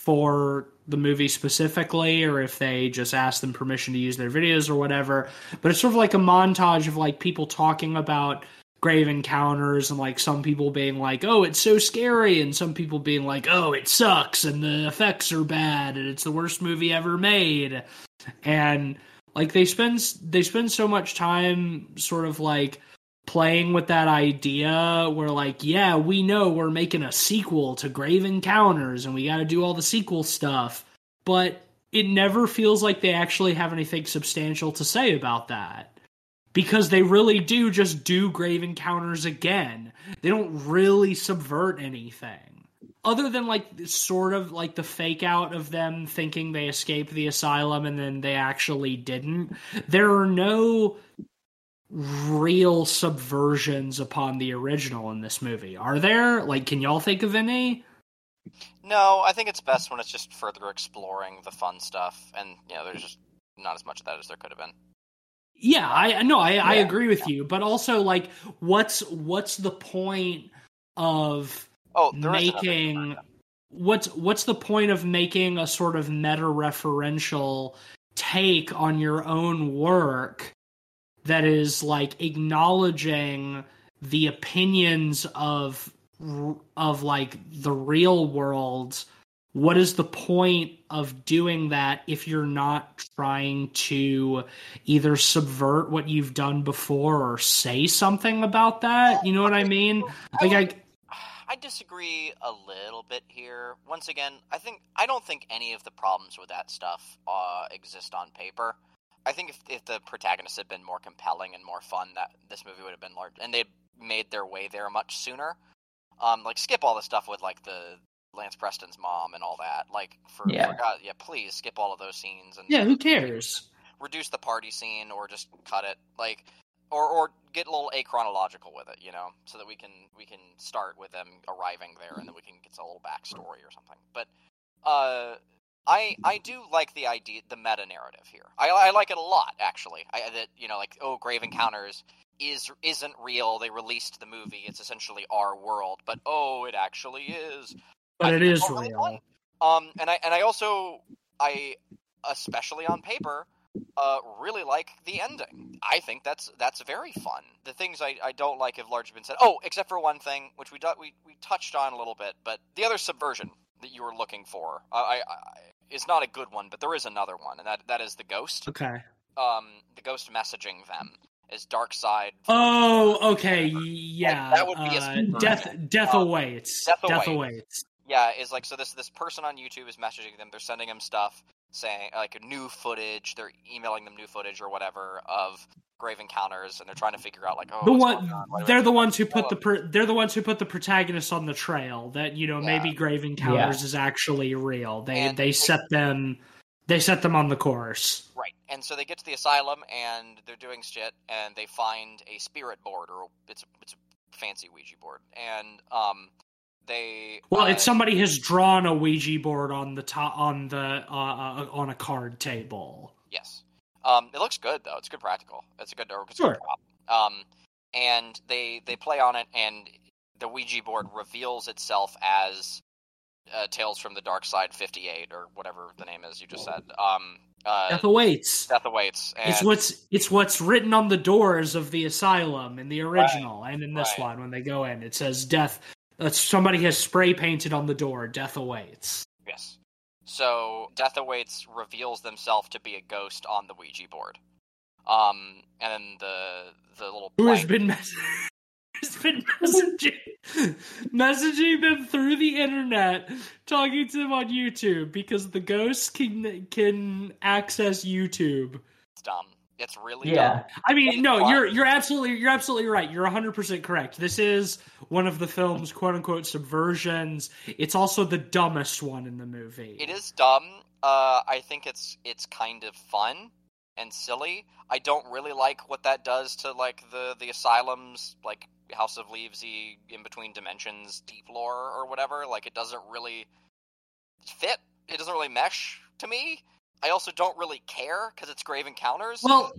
for the movie specifically or if they just asked them permission to use their videos or whatever. But it's sort of like a montage of like people talking about grave encounters and like some people being like, "Oh, it's so scary," and some people being like, "Oh, it sucks and the effects are bad and it's the worst movie ever made." And like they spend they spend so much time sort of like playing with that idea where like yeah we know we're making a sequel to grave encounters and we got to do all the sequel stuff but it never feels like they actually have anything substantial to say about that. Because they really do just do grave encounters again. They don't really subvert anything other than like sort of like the fake out of them thinking they escaped the asylum and then they actually didn't there are no real subversions upon the original in this movie. Are there? Like can y'all think of any? No, I think it's best when it's just further exploring the fun stuff, and you know, there's just not as much of that as there could have been. Yeah, I no, I, I agree with you, but also like, what's what's the point of Oh, making what's what's the point of making a sort of meta referential take on your own work that is like acknowledging the opinions of of like the real world? What is the point of doing that if you're not trying to either subvert what you've done before or say something about that? You know what i mean? Like i disagree a little bit here. Once again, I think I don't think any of the problems with that stuff uh, exist on paper. I think if if the protagonists had been more compelling and more fun, that this movie would have been large, and they'd made their way there much sooner. Um, like skip all the stuff with like the Lance Preston's mom and all that. Like for, Yeah. for God, yeah, please skip all of those scenes and yeah who cares reduce the party scene or just cut it like or or get a little achronological with it you know so that we can we can start with them arriving there and then we can get a little backstory or something but uh I I do like the idea the meta narrative here I I like it a lot actually I that you know like oh grave encounters is isn't real. They released the movie. It's essentially our world, but oh, it actually is. But I it is all really real. Um, and I and I also I especially on paper uh really like the ending. I think that's that's very fun. The things I, I don't like have largely been said. Oh, except for one thing which we do, we we touched on a little bit, but the other subversion that you were looking for, uh, I, I is not a good one, but there is another one, and that that is the ghost. Okay. Um, the ghost messaging them is dark side. Oh, okay. Yeah. that would be a uh, subversion. death. Death Um, awaits. Death Death awaits. awaits. Yeah, is like so. This this person on YouTube is messaging them. They're sending them stuff saying like new footage. They're emailing them new footage or whatever of grave encounters, and they're trying to figure out like oh, the what's one going on? Why they're the ones who put the per, they're the ones who put the protagonist on the trail that you know Yeah. maybe grave encounters is actually real they And they they- set them they set them on the course right. And so they get to the asylum and they're doing shit, and they find a spirit board or it's a, it's a fancy Ouija board, and um they well uh, it's somebody has drawn a ouija board on the top on the uh, uh, on a card table Yes. Um, it looks good though. It's good practical. It's a good, it's Sure. good prop. Um, and they they play on it, and the Ouija board reveals itself as uh, Tales from the Dark Side 58 or whatever the name is you just said. Um, uh, death awaits Death awaits. And, it's what's it's what's written on the doors of the asylum in the original and in this right. one when they go in it says death uh, somebody has spray painted on the door death awaits yes. So Death awaits reveals themselves to be a ghost on the Ouija board. Um, and then the the little who has been mess- [laughs] has been messaging messaging them through the internet, talking to them on YouTube because the ghosts can can access YouTube. it's dumb. It's really Yeah. dumb. I mean, no, Why? you're you're absolutely you're absolutely right. You're 100% correct. This is one of the film's quote unquote subversions. It's also the dumbest one in the movie. It is dumb. Uh, I think it's it's kind of fun and silly. I don't really like what that does to like the the asylum's like House of Leavesy in between dimensions deep lore or whatever. Like it doesn't really fit. It doesn't really mesh to me. I also don't really care because it's Grave Encounters. Well,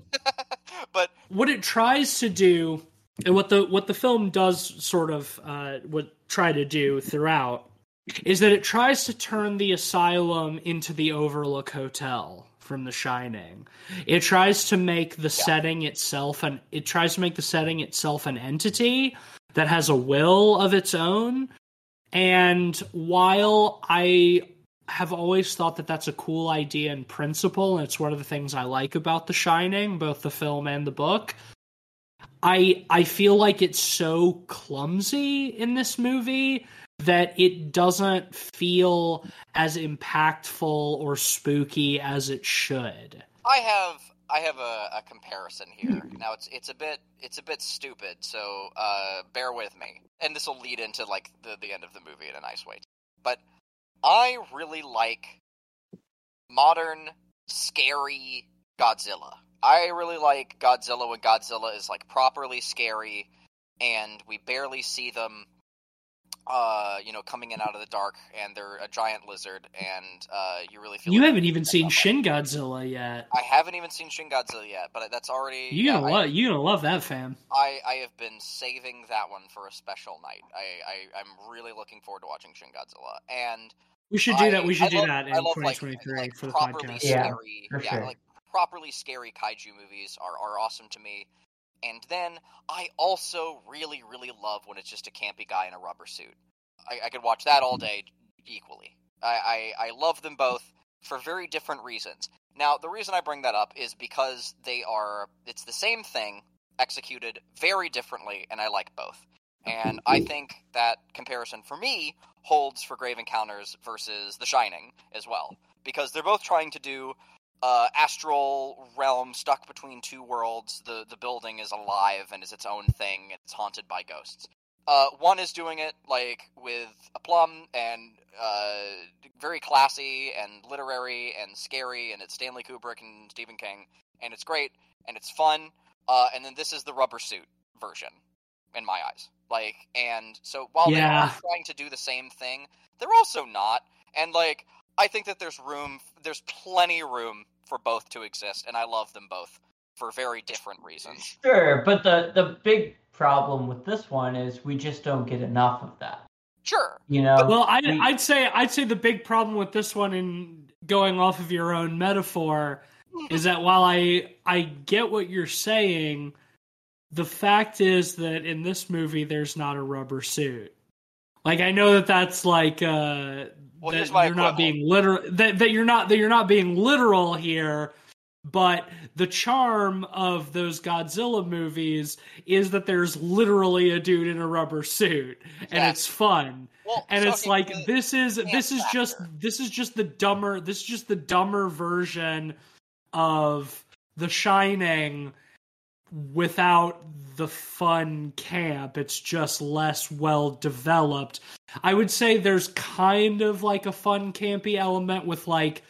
[laughs] but what it tries to do and what the what the film does sort of uh what try to do throughout is that it tries to turn the asylum into the overlook hotel from the shining. It tries to make the setting itself and it tries to make the setting itself an entity that has a will of its own. And while i have always thought that that's a cool idea in principle and it's one of the things i like about the shining both the film and the book i i feel like it's so clumsy in this movie that it doesn't feel as impactful or spooky as it should I have I have a, a comparison here. Now it's it's a bit it's a bit stupid, so uh, bear with me. And this will lead into like the the end of the movie in a nice way. But I really like modern scary Godzilla. I really like Godzilla when Godzilla is like properly scary and we barely see them uh you know coming in out of the dark and they're a giant lizard and uh you really feel you like- haven't even seen shin godzilla yet I haven't even seen Shin Godzilla yet, but that's already. you're gonna yeah, love you're gonna love that fam I, I, I have been saving that one for a special night. I, I I'm really looking forward to watching Shin Godzilla, and we should do I- that we should I do love- that in love, 2023 like, for the properly podcast Yeah, Scary, for yeah, sure. like properly scary kaiju movies are are awesome to me. And then I also really really love when it's just a campy guy in a rubber suit. I, I could watch that all mm-hmm. day equally. I, I I love them both for very different reasons. Now, the reason I bring that up is because they are it's the same thing executed very differently and I like both. And I think that comparison for me holds for Grave Encounters versus The Shining as well because they're both trying to do uh, astral realm stuck between two worlds. The the building is alive and is its own thing. It's haunted by ghosts. Uh, one is doing it like with a plum and uh, very classy and literary and scary, and it's Stanley Kubrick and Stephen King, and it's great and it's fun. Uh, and then this is the rubber suit version, in my eyes. Like, and so while they are trying to do the same thing, they're also not. And like, I think that there's room, there's plenty room for both to exist, and I love them both. for very different reasons. Sure, but the the big problem with this one is we just don't get enough of that. Sure. You know. Well, I'd, we- I'd say I'd say the big problem with this one, in going off of your own metaphor, [laughs] is that while I I get what you're saying, the fact is that in this movie there's not a rubber suit. Like I know that that's like uh Well, that you're not being literal that, that you're not that you're not being literal here, but the charm of those Godzilla movies is that there's literally a dude in a rubber suit and Yeah. it's fun Well, and so, it's like this is this is just this is just the dumber this is just the dumber version of the shining without the fun camp it's just less well developed i would say there's kind of like a fun campy element with like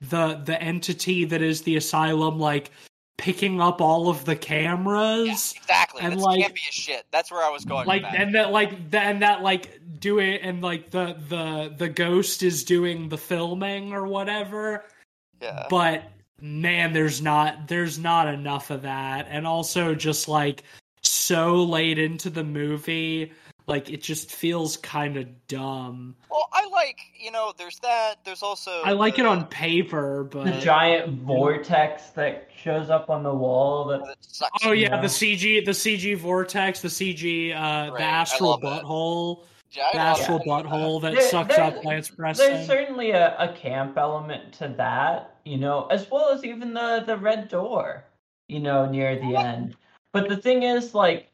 the the entity that is the asylum like picking up all of the Yeah, cameras exactly. and, That's like- campy as shit. That's where I was going. like with that. and that like that and that like do it and like the the the ghost is doing the filming or whatever yeah. but man there's not there's not enough of that and also just like so late into the movie like it just feels kind of dumb Well, I like you know. There's that. There's also. i like it on paper but the giant vortex that shows up on the wall that that sucks. oh yeah Yeah. the cg the cg vortex the cg uh Right, the astral butthole Yeah, I the love butthole that There- sucks there's- up lance there's certainly a, a camp element to that, you know, as well as even the the red door, you know, near the end. But the thing is, like,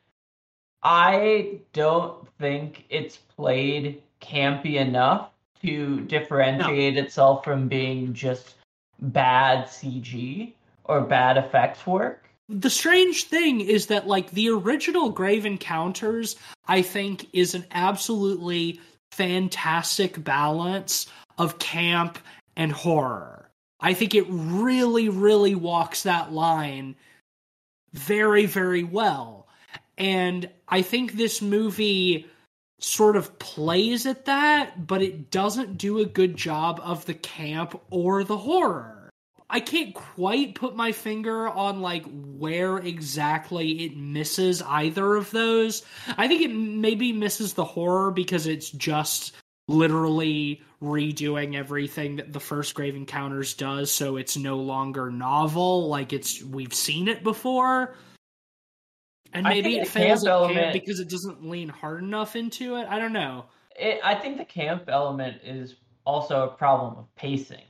I don't think it's played campy enough to differentiate itself from being just bad CG or bad effects work. The strange thing is that like the original grave encounters i think is an absolutely fantastic balance of camp and horror. I think it really really walks that line very very well. And i think this movie sort of plays at that but it doesn't do a good job of the camp or the horror I can't quite put my finger on like where exactly it misses either of those. I think it maybe misses the horror because it's just literally redoing everything that the first Grave Encounters does, so it's no longer novel. Like it's we've seen it before. And maybe it fails camp at camp element- because it doesn't lean hard enough into it. I don't know. it, I think the camp element is also a problem of pacing,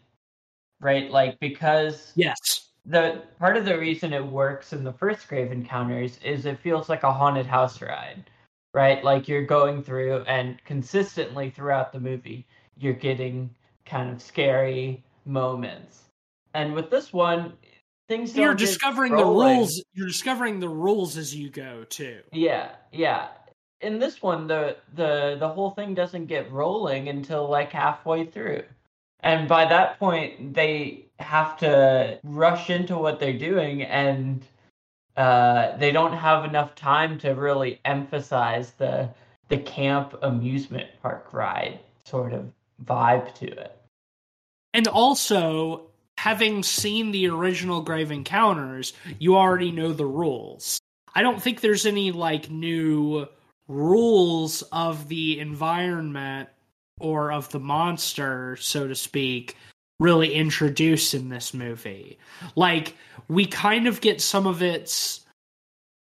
right? Like because Yes. the part of the reason it works in the first Grave Encounters is it feels like a haunted house ride, right? Like you're going through and consistently throughout the movie, you're getting kind of scary moments. And with this one, things You're discovering the rules. You're discovering the rules as you go too. Yeah, yeah. In this one, the the the whole thing doesn't get rolling until like halfway through, and by that point, they have to rush into what they're doing, and uh, they don't have enough time to really emphasize the the camp amusement park ride sort of vibe to it. And also, having seen the original Grave Encounters, you already know the rules. I don't think there's any like new rules of the environment or of the monster, so to speak, really introduced in this movie. Like, we kind of get some of its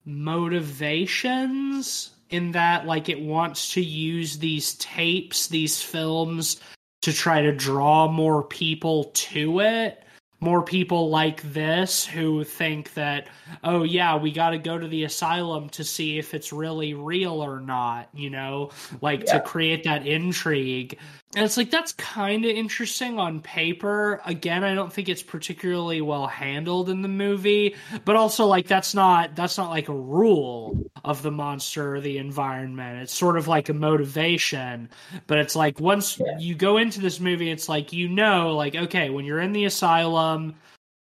motivations in that, like, it wants to use these tapes, these films, to try to draw more people to it. More people like this who think that, oh, yeah, we got to go to the asylum to see if it's really real or not, you know, like Yeah. to create that intrigue. And it's like, that's kind of interesting on paper. Again, I don't think it's particularly well handled in the movie, but also, like, that's not, that's not like a rule of the monster or the environment. It's sort of like a motivation but it's like once Yeah. you go into this movie it's like you know like okay when you're in the asylum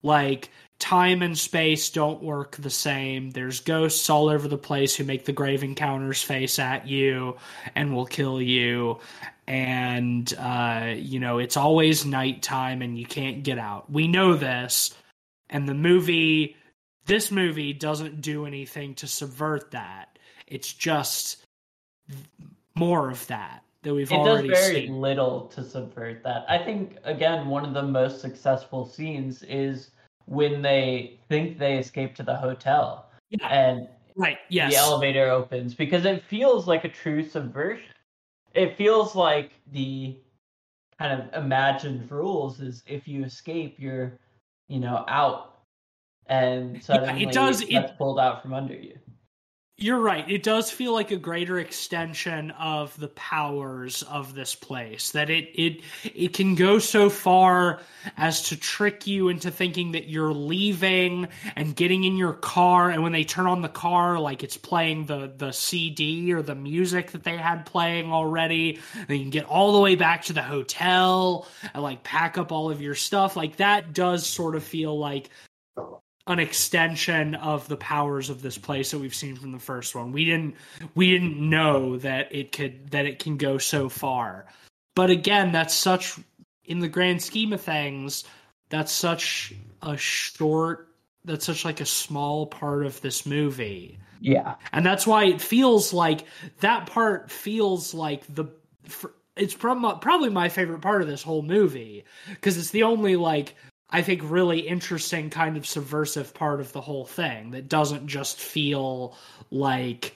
like time and space don't work the same there's ghosts all over the place who make the grave encounters face at you and will kill you and uh you know it's always nighttime and you can't get out we know this and the movie This movie doesn't do anything to subvert that. It's just more of that that we've it does already very seen. little to subvert that. I think again one of the most successful scenes is when they think they escape to the hotel Yeah, and right. Yes. the elevator opens because it feels like a true subversion. It feels like the kind of imagined rules is if you escape, you're, you know, out, and suddenly does- it- that's pulled out from under you. You're right. It does feel like a greater extension of the powers of this place. That it it it can go so far as to trick you into thinking that you're leaving and getting in your car and when they turn on the car like it's playing the the CD or the music that they had playing already. Then you can get all the way back to the hotel and like pack up all of your stuff. Like that does sort of feel like an extension of the powers of this place that we've seen from the first one. We didn't we didn't know that it could that it can go so far. But again, that's such in the grand scheme of things, that's such a short that's such like a small part of this movie. Yeah, And that's why it feels like that part feels like the for, it's prob- probably my favorite part of this whole movie because it's the only like I think really interesting kind of subversive part of the whole thing that doesn't just feel like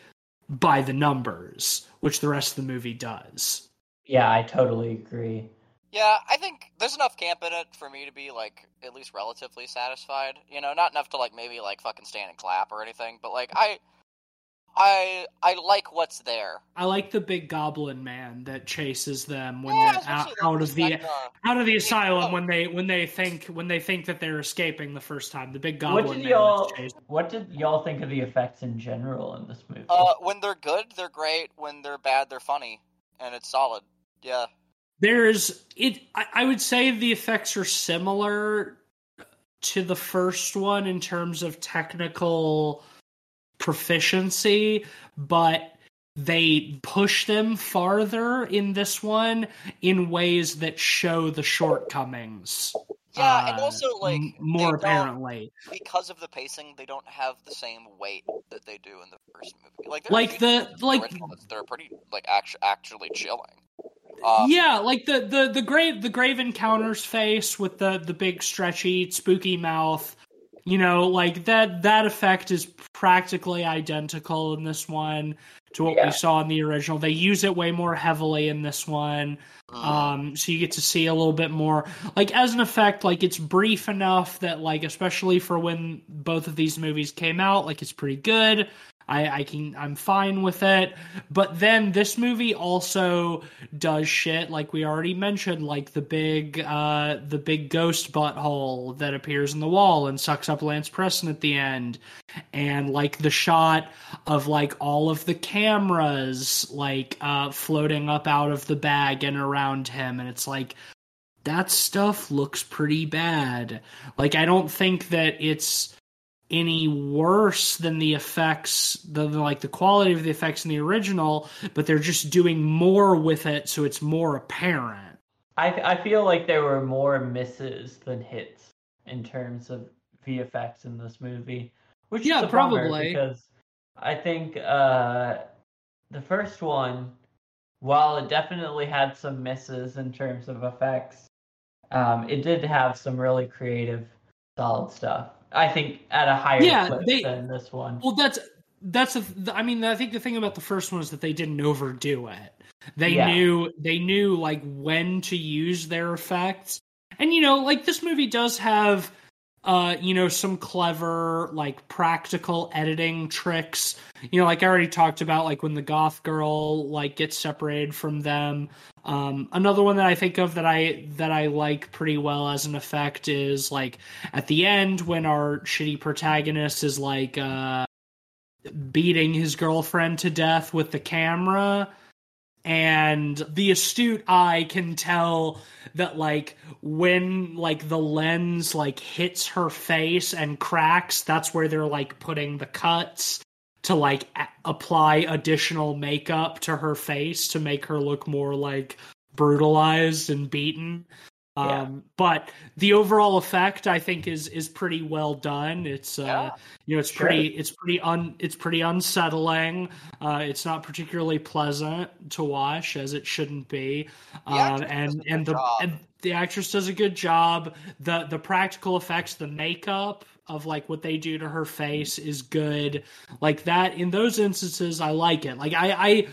by the numbers, which the rest of the movie does. yeah, I totally agree. Yeah, I think there's enough camp in it for me to be like at least relatively satisfied. You know, not enough to like maybe like fucking stand and clap or anything, but like I I I like what's there. I like the big goblin man that chases them when Yeah, they're out, out of the like, uh, out of the asylum oh. when they when they think when they think that they're escaping the first time. The big goblin What did man y'all What did y'all think of the effects in general in this movie? uh, when they're good, they're great. When they're bad, they're funny, and it's solid. Yeah. There's it. I, I would say the effects are similar to the first one in terms of technical proficiency, but they push them farther in this one in ways that show the shortcomings. Yeah, and uh, also like m- more apparently. because of the pacing, they don't have the same weight that they do in the first movie. Like, Like the like they're pretty like actu- actually chilling. Um, yeah, like the the the grave the grave encounters face with the the big stretchy spooky mouth. You know, like that that effect is practically identical in this one to what Yeah. we saw in the original. They use it way more heavily in this one. mm, Um, so you get to see a little bit more. Like as an effect, like it's brief enough that like especially for when both of these movies came out, like it's pretty good. I, I can I'm fine with it. But then this movie also does shit like we already mentioned, like the big uh the big ghost butthole that appears in the wall and sucks up Lance Preston at the end. And like the shot of like all of the cameras like uh floating up out of the bag and around him and it's like that stuff looks pretty bad. Like I don't think that it's any worse than the effects the the- like the quality of the effects in the original, but they're just doing more with it so it's more apparent. I I feel like there were more misses than hits in terms of VFX in this movie, which Yeah, probably. because I think uh, the first one, while it definitely had some misses in terms of effects, um, it did have some really creative, solid stuff. I think at a higher Yeah, clip they- than this one. Well, that's that's a, I mean, I think the thing about the first one is that they didn't overdo it. They Yeah. knew they knew like when to use their effects, and you know, like this movie does have, uh, you know, some clever like practical editing tricks. You know, like I already talked about, like when the goth girl like gets separated from them. Um, another one that I think of that I that I like pretty well as an effect is like at the end when our shitty protagonist is like uh beating his girlfriend to death with the camera and the astute eye can tell that like when like the lens like hits her face and cracks that's where they're like putting the cuts to like a- apply additional makeup to her face to make her look more like brutalized and beaten Um, Yeah. but the overall effect, I think, is is pretty well done. It's uh, Yeah. you know, it's Sure. pretty, it's pretty un, it's pretty unsettling. Uh, it's not particularly pleasant to watch, as it shouldn't be. Um, actress and and the and the actress does a good job. the The practical effects, the makeup of like what they do to her face is good. Like that in those instances, I like it. Like I, I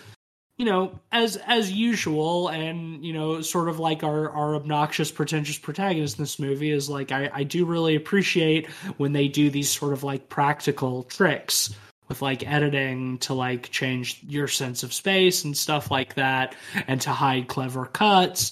you know, as as usual, and you know, sort of like our our obnoxious, pretentious protagonist in this movie is like I I do really appreciate when they do these sort of like practical tricks with like editing to like change your sense of space and stuff like that, and to hide clever cuts.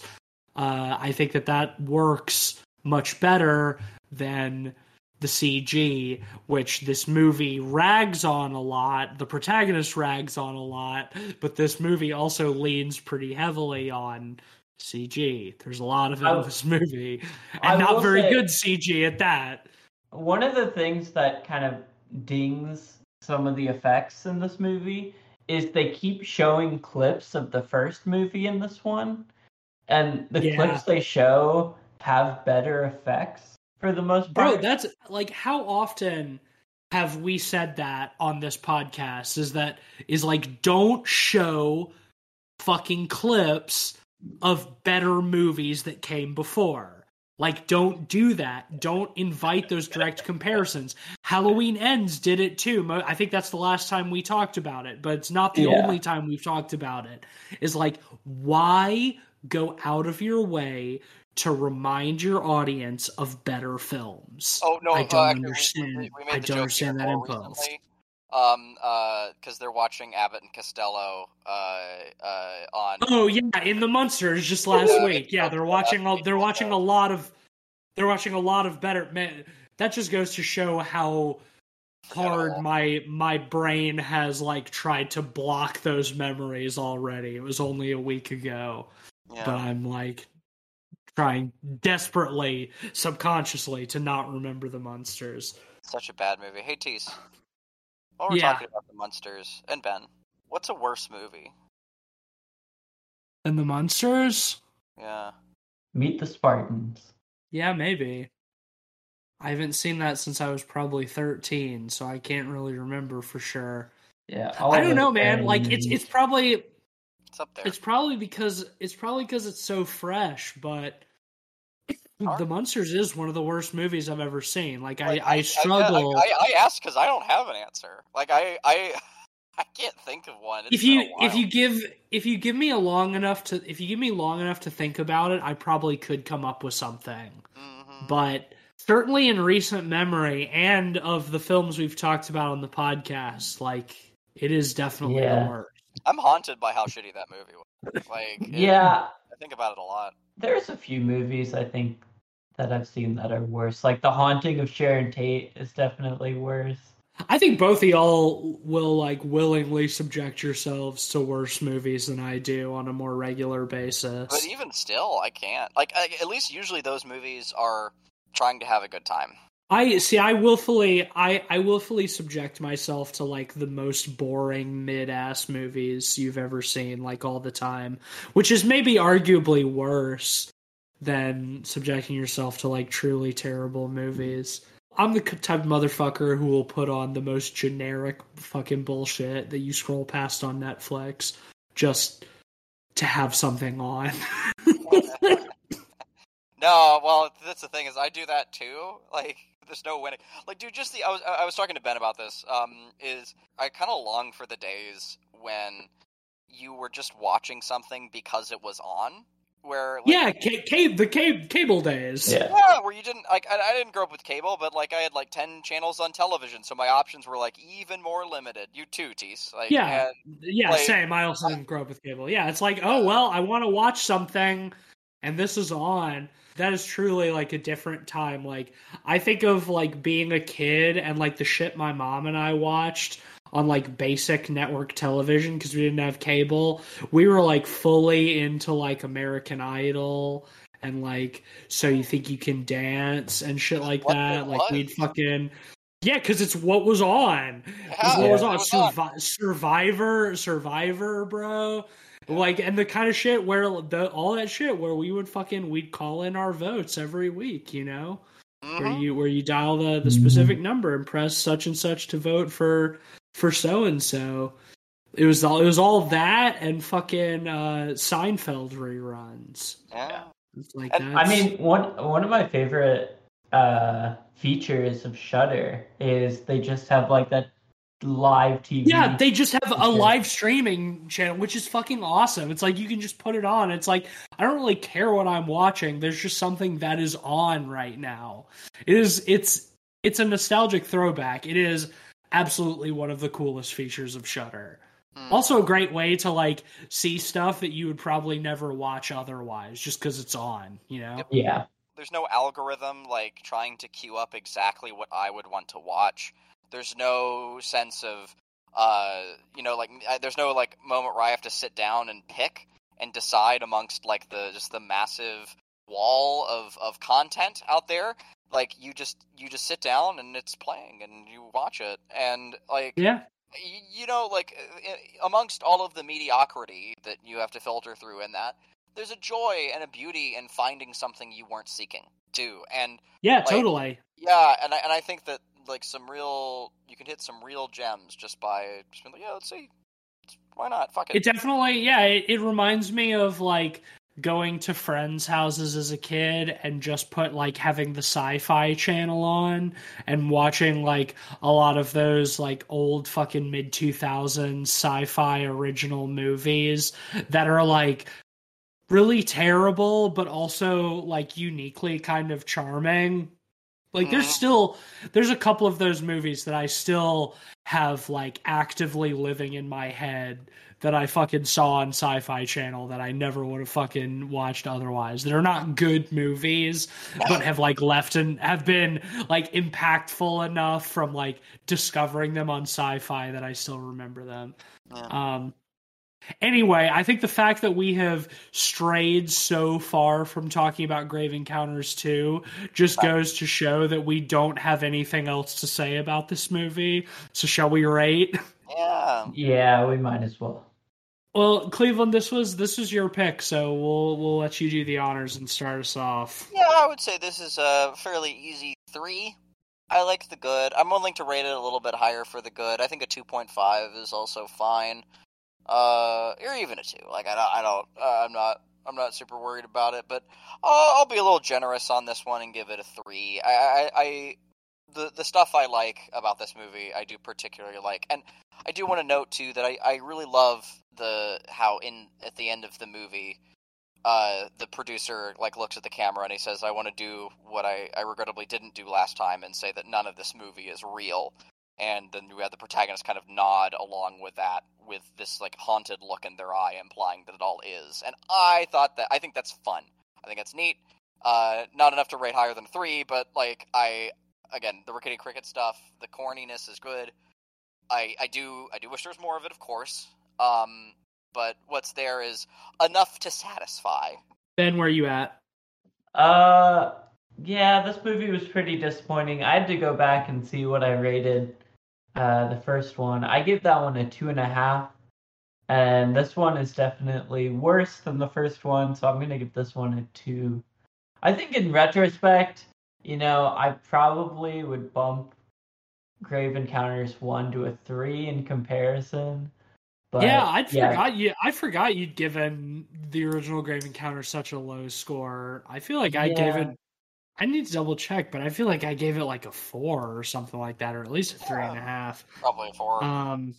Uh, I think that that works much better than the CG, which this movie rags on a lot. The protagonist rags on a lot, but this movie also leans pretty heavily on CG. There's a lot of it in this movie, and not very say- good CG at that. One of the things that kind of dings some of the effects in this movie is they keep showing clips of the first movie in this one, and the Yeah. clips they show have better effects for the most part. Bro, that's like how often have we said that on this podcast? Is that is like don't show fucking clips of better movies that came before. Like don't do that. Don't invite those direct comparisons. Halloween Ends did it too. I think that's the last time we talked about it, but it's not the Yeah. only time we've talked about it. Is like why go out of your way to remind your audience of better films. Oh no, I uh, don't we- understand. We, we I don't understand that impulse. Um, uh, because they're watching Abbott and Costello, uh, uh, on. Oh yeah, in the Munsters just last Yeah, week. Yeah, they're watching. A, they're watching a lot of. They're watching a lot of better. Man, that just goes to show how hard Fennel. my my brain has like tried to block those memories already. It was only a week ago, Yeah. but I'm like trying desperately, subconsciously, to not remember the Munsters. Such a bad movie. Hey, Tease. While we're Yeah. talking about the Munsters and Ben, what's a worse movie? Than the Munsters? Yeah. Meet the Spartans. Yeah, maybe. I haven't seen that since I was probably 13, so I can't really remember for sure. Yeah, I don't know, man. Spartan Like it's it's probably It's up there. it's probably because it's probably because it's so fresh, but The Munsters is one of the worst movies I've ever seen. Like, Like, I, I struggle. I, I, I asked because I don't have an answer. Like I, I, [laughs] I can't think of one. It's if you if you give if you give me a long enough to if you give me long enough to think about it, I probably could come up with something. Mhm. But certainly in recent memory and of the films we've talked about on the podcast, like it is definitely Yeah. the worst. I'm haunted by how shitty that movie was. Like, it- Yeah, I think about it a lot. there's a few movies I think that I've seen that are worse. Like The Haunting of Sharon Tate is definitely worse. I think both of y'all will like willingly subject yourselves to worse movies than I do on a more regular basis. But even still, I can't. Like, I, at least usually those movies are trying to have a good time. I see. I willfully, I, I willfully subject myself to like the most boring mid-ass movies you've ever seen, like all the time, which is maybe arguably worse than subjecting yourself to like truly terrible movies. I'm the type of motherfucker who will put on the most generic fucking bullshit that you scroll past on Netflix just to have something on. [laughs] No, well, that's the thing is I do that too. Like, there's no winning. Like, dude, just the I was I was talking to Ben about this. Um, is I kind of long for the days when you were just watching something because it was on. Where like, yeah, ca- ca- the ca- cable days. Yeah. Yeah, where you didn't like I, I didn't grow up with cable, but like I had like ten channels on television, so my options were like even more limited. You too, Tease. Like Yeah. and Yeah, Like- same. I also uh, didn't grow up with cable. Yeah, it's like, oh well, I want to watch something, and this is on. That is truly like a different time. Like I think of like being a kid and like the shit my mom and I watched on like basic network television because we didn't have cable. We were like fully into like American Idol and like so you think you can dance and shit like What that. Like we'd fucking yeah, because it's what was on. yeah, What was on was on. Survivor, Survivor, bro. Like and the kind of shit where the all that shit where we would fucking we'd call in our votes every week, you know? Where Mhm. you where you dial the the specific number and press such and such to vote for for so and so. It was all it was all that and fucking uh Seinfeld reruns. Yeah. It's like And- I mean, one one of my favorite uh, features of Shudder is they just have like that live TV. Yeah, they just have a live streaming channel, which is fucking awesome. It's like you can just put it on. It's like I don't really care what I'm watching. There's just something that is on right now. It is it's it's a nostalgic throwback. It is absolutely one of the coolest features of Shudder. Mm. Also a great way to like see stuff that you would probably never watch otherwise just cuz it's on, you know. Yep. yeah, there's no algorithm like trying to queue up exactly what I would want to watch. There's no sense of uh you know like there's no like moment where I have to sit down and pick and decide amongst like the just the massive wall of of content out there. Like you just you just sit down and it's playing and you watch it and like Yeah. you know like uh, amongst all of the mediocrity that you have to filter through in that there's a joy and a beauty in finding something you weren't seeking too and Yeah, Like- totally. yeah and I, and I think that like some real you can hit some real gems just by just being like yeah let's see why not fuck it, It definitely, yeah, it, it reminds me of like going to friends' houses as a kid and just put like having the sci-fi channel on and watching like a lot of those like old fucking mid 2000s sci-fi original movies that are like really terrible but also like uniquely kind of charming. Like there's Mhm. still there's a couple of those movies that I still have like actively living in my head that I fucking saw on Sci-Fi Channel that I never would have fucking watched otherwise. That are not good movies, but have like left and have been like impactful enough from like discovering them on Sci-Fi that I still remember them. Yeah. Um anyway, I think the fact that we have strayed so far from talking about Grave Encounters 2 just goes to show that we don't have anything else to say about this movie. So shall we rate? yeah yeah, we might as well. Well, Cleveland, this was this was your pick, so we'll we'll let you do the honors and start us off. yeah I would say this is a fairly easy three I like the good I'm willing to rate it a little bit higher for the good I think a 2.5 is also fine uh, or even a two. Like I don't, I don't, uh, I'm not, I'm not super worried about it. But I'll, I'll be a little generous on this one and give it a three. I, I, I, the the stuff I like about this movie, I do particularly like, and I do want to note too that I, I really love the how in at the end of the movie. Uh, the producer like looks at the camera and he says, "I want to do what I, I regrettably didn't do last time, and say that none of this movie is real." and then we have the protagonist kind of nod along with that with this like haunted look in their eye implying that it all is and i thought that i think that's fun i think that's neat uh not enough to rate higher than three but like i again the rickety cricket stuff the corniness is good i i do i do wish there was more of it of course um but what's there is enough to satisfy Ben, where are you at? Uh, yeah, this movie was pretty disappointing. I had to go back and see what I rated uh, the first one. I give that one a two and a half, and this one is definitely worse than the first one, so I'm gonna give this one a two. I think in retrospect, you know, I probably would bump Grave Encounters one to a three in comparison. But yeah, I forgot you. I forgot you'd given the original Grave Encounter such a low score. I feel like I gave it. I need to double check, but I feel like I gave it like a four or something like that, or at least a three and a half. probably a four Um,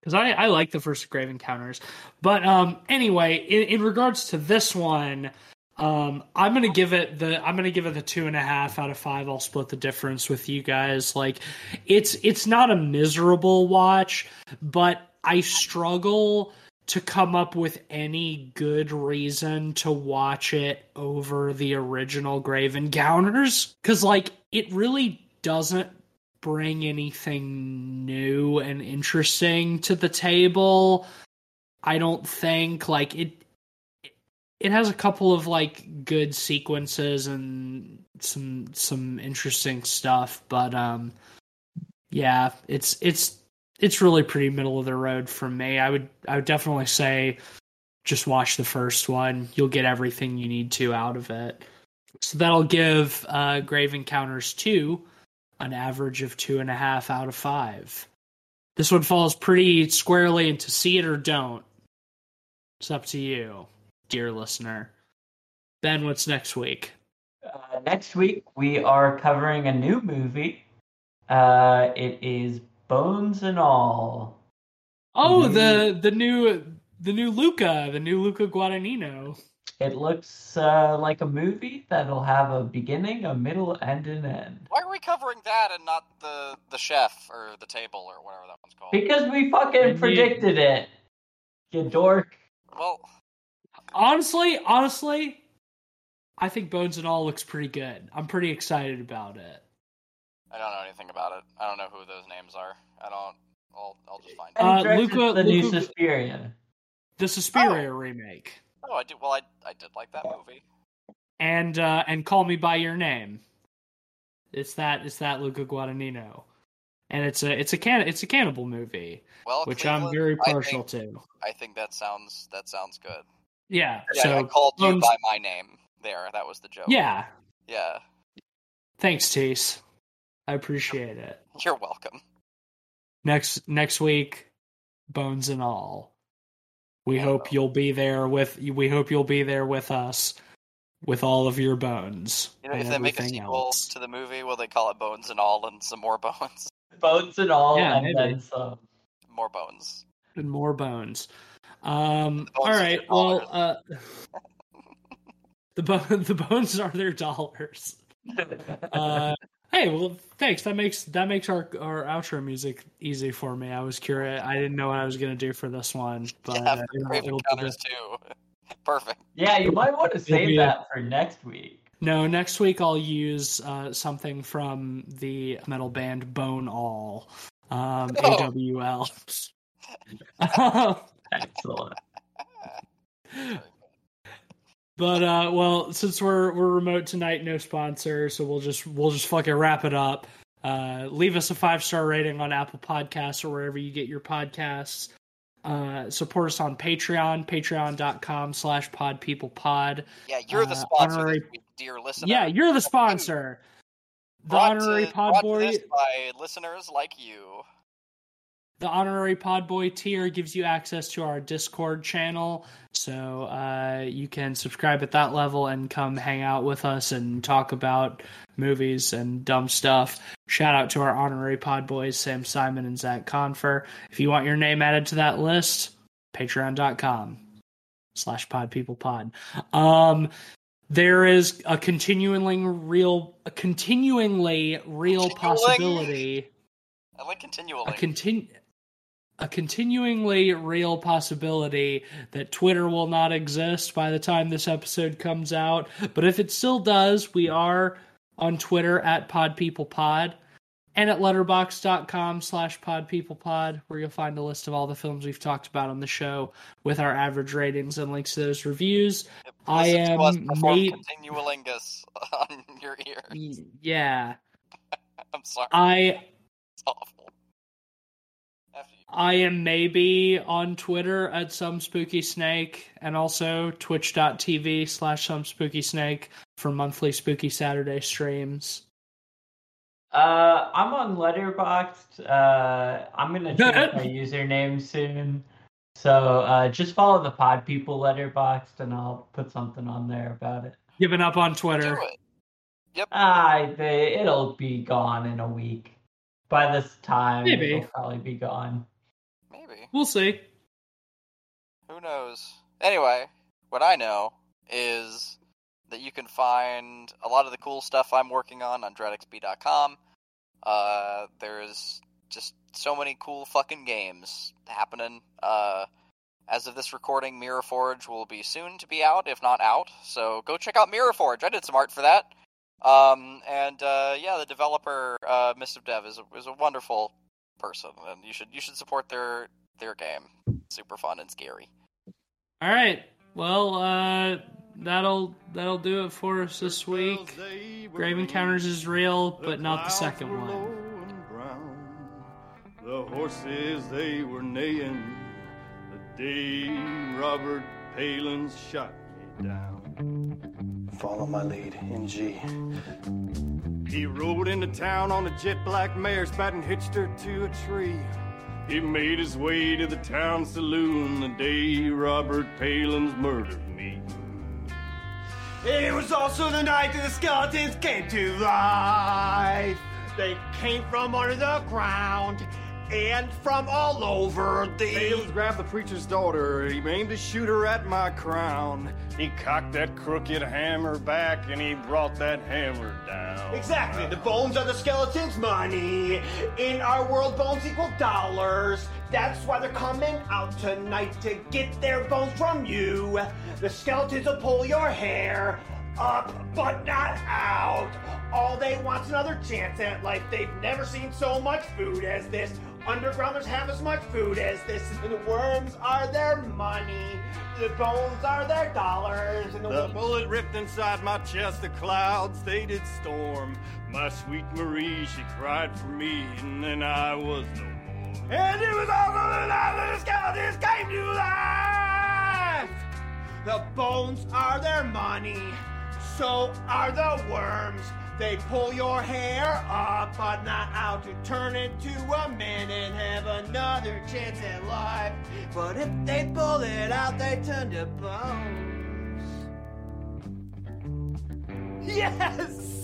because I I like the first Grave Encounters, but um, anyway, in, in regards to this one, um, I'm gonna give it the I'm gonna give it the two and a half out of five. I'll split the difference with you guys. Like, it's it's not a miserable watch, but I struggle to come up with any good reason to watch it over the original Grave Encounters because like it really doesn't bring anything new and interesting to the table. I don't think like it it has a couple of like good sequences and some some interesting stuff, but um yeah, it's it's it's really pretty middle of the road for me. I would I would definitely say just watch the first one. You'll get everything you need to out of it. So that'll give uh, Grave Encounters 2 an average of two and a half out of five. This one falls pretty squarely into see it or don't. It's up to you, dear listener. Ben, what's next week? Uh, next week we are covering a new movie. Uh, it is Bones and All. Oh, Mhm. the the new the new Luca, the new Luca Guadagnino. It looks uh, like a movie that'll have a beginning, a middle, and an end. Why are we covering that and not the the chef or the table or whatever that one's called? Because we fucking Indeed. predicted it. You dork. Well, Honestly, honestly, I think Bones and All looks pretty good. I'm pretty excited about it. I don't know anything about it. I don't know who those names are. I don't. I'll I'll just find And out. Uh, Luca- the new Luca- Suspiria. The Suspiria remake. Oh, I did. Well, I I did like that movie. and uh, and call me by your name. It's that it's that Luca Guadagnino, and it's a it's a can it's a cannibal movie, Well, which I'm Cleveland, very I partial think, to. I think that sounds that sounds good. Yeah, Yeah, so I called you Bones- by my name. There, that was the joke. yeah. Yeah. Thanks, Tease. I appreciate it. [laughs] You're welcome. Next next week, bones and all. We hope you'll be there with we hope you'll be there with us with all of your bones. You know, if they make a sequel else. to the movie, will they call it Bones and All and some more bones? Bones and all, Yeah, and maybe. then some. More bones. and more bones. Um, The bones all are right. their Well, uh, the bo- [laughs] the bones are their dollars. [laughs] Uh, hey, well, thanks. That makes that makes our our outro music easy for me. I was curious. I didn't know what I was gonna do for this one, but yeah, uh, it'll, Grave it'll be Encounters too. [laughs] Perfect. yeah, you might want to save be that for next week. No, next week I'll use uh, something from the metal band Bone All, um, Oh. AWL. Excellent. [laughs] but uh, well, since we're we're remote tonight, no sponsor, so we'll just we'll just fucking wrap it up. Uh, leave us a five star rating on Apple Podcasts or wherever you get your podcasts. Uh, support us on Patreon, patreon.com slash podpeoplepod. Yeah, you're the Uh, sponsor, honorary- week, dear listener. Yeah, you're the sponsor. The Brought honorary to, pod boy. by listeners like you. The honorary Podboy tier gives you access to our Discord channel, so uh, you can subscribe at that level and come hang out with us and talk about movies and dumb stuff. Shout out to our honorary Podboys, Sam Simon and Zach Confer. If you want your name added to that list, patreon.com slash podpeoplepod. Um, there is a continually real, a continuingly real Continuing? possibility I like continually. a continu- a continuingly real possibility that Twitter will not exist by the time this episode comes out. But if it still does, we are on Twitter at podpeoplepod and at letterboxd.com slash podpeoplepod where you'll find a list of all the films we've talked about on the show with our average ratings and links to those reviews. I Listen to us am Continualingus [laughs] on your ear. Yeah. [laughs] I'm sorry. I It's awful. After you. I am maybe on Twitter at some spooky snake and also twitch.tv slash some spooky snake for monthly spooky Saturday streams. Uh, I'm on Letterboxd. Uh, I'm gonna change my username soon. So uh, just follow the Pod People Letterboxd, and I'll put something on there about it. Giving up on Twitter. Do it. Ah, they, it'll be gone in a week. By this time, Maybe. it'll probably be gone. Maybe. We'll see. Who knows? Anyway, what I know is that you can find a lot of the cool stuff I'm working on on dreadxp.com. Uh, there's just so many cool fucking games happening. Uh, as of this recording, Mirror Forge will be soon to be out, if not out. So go check out Mirror Forge. I did some art for that. Um, and uh, yeah, the developer uh, Mist of Dev is a, is a wonderful person, and you should you should support their their game. Super fun and scary. All right. Well, uh, that'll that'll do it for us this week. Grave Encounters is real, but not the second one. The horses they were neighing the day Robert Palin's shot me down. Follow my lead in G. He rode into town on a jet black mare, spat and hitched her to a tree. He made his way to the town saloon the day Robert Palin's murdered me. It was also the night that the skeletons came to life. They came from under the ground and from all over the. Palins grabbed the preacher's daughter. He aimed to shoot her at my crown. He cocked that crooked hammer back and he brought that hammer down. Exactly. The bones are the skeleton's money. In our world, bones equal dollars. That's why they're coming out tonight to get their bones from you. The skeletons will pull your hair up, but not out. All they want's another chance at life. They've never seen so much food as this. Undergrounders have as much food as this. And the worms are their money. The bones are their dollars. And the, The bullet ripped inside my chest, the clouds they did storm. My sweet Marie, she cried for me, and then I was no more. And it was also the night that skeletons came to life! The bones are their money, so are the worms. They pull your hair up, but not out to turn into a man and have another chance at life. But if they pull it out, they turn to bones. Yes!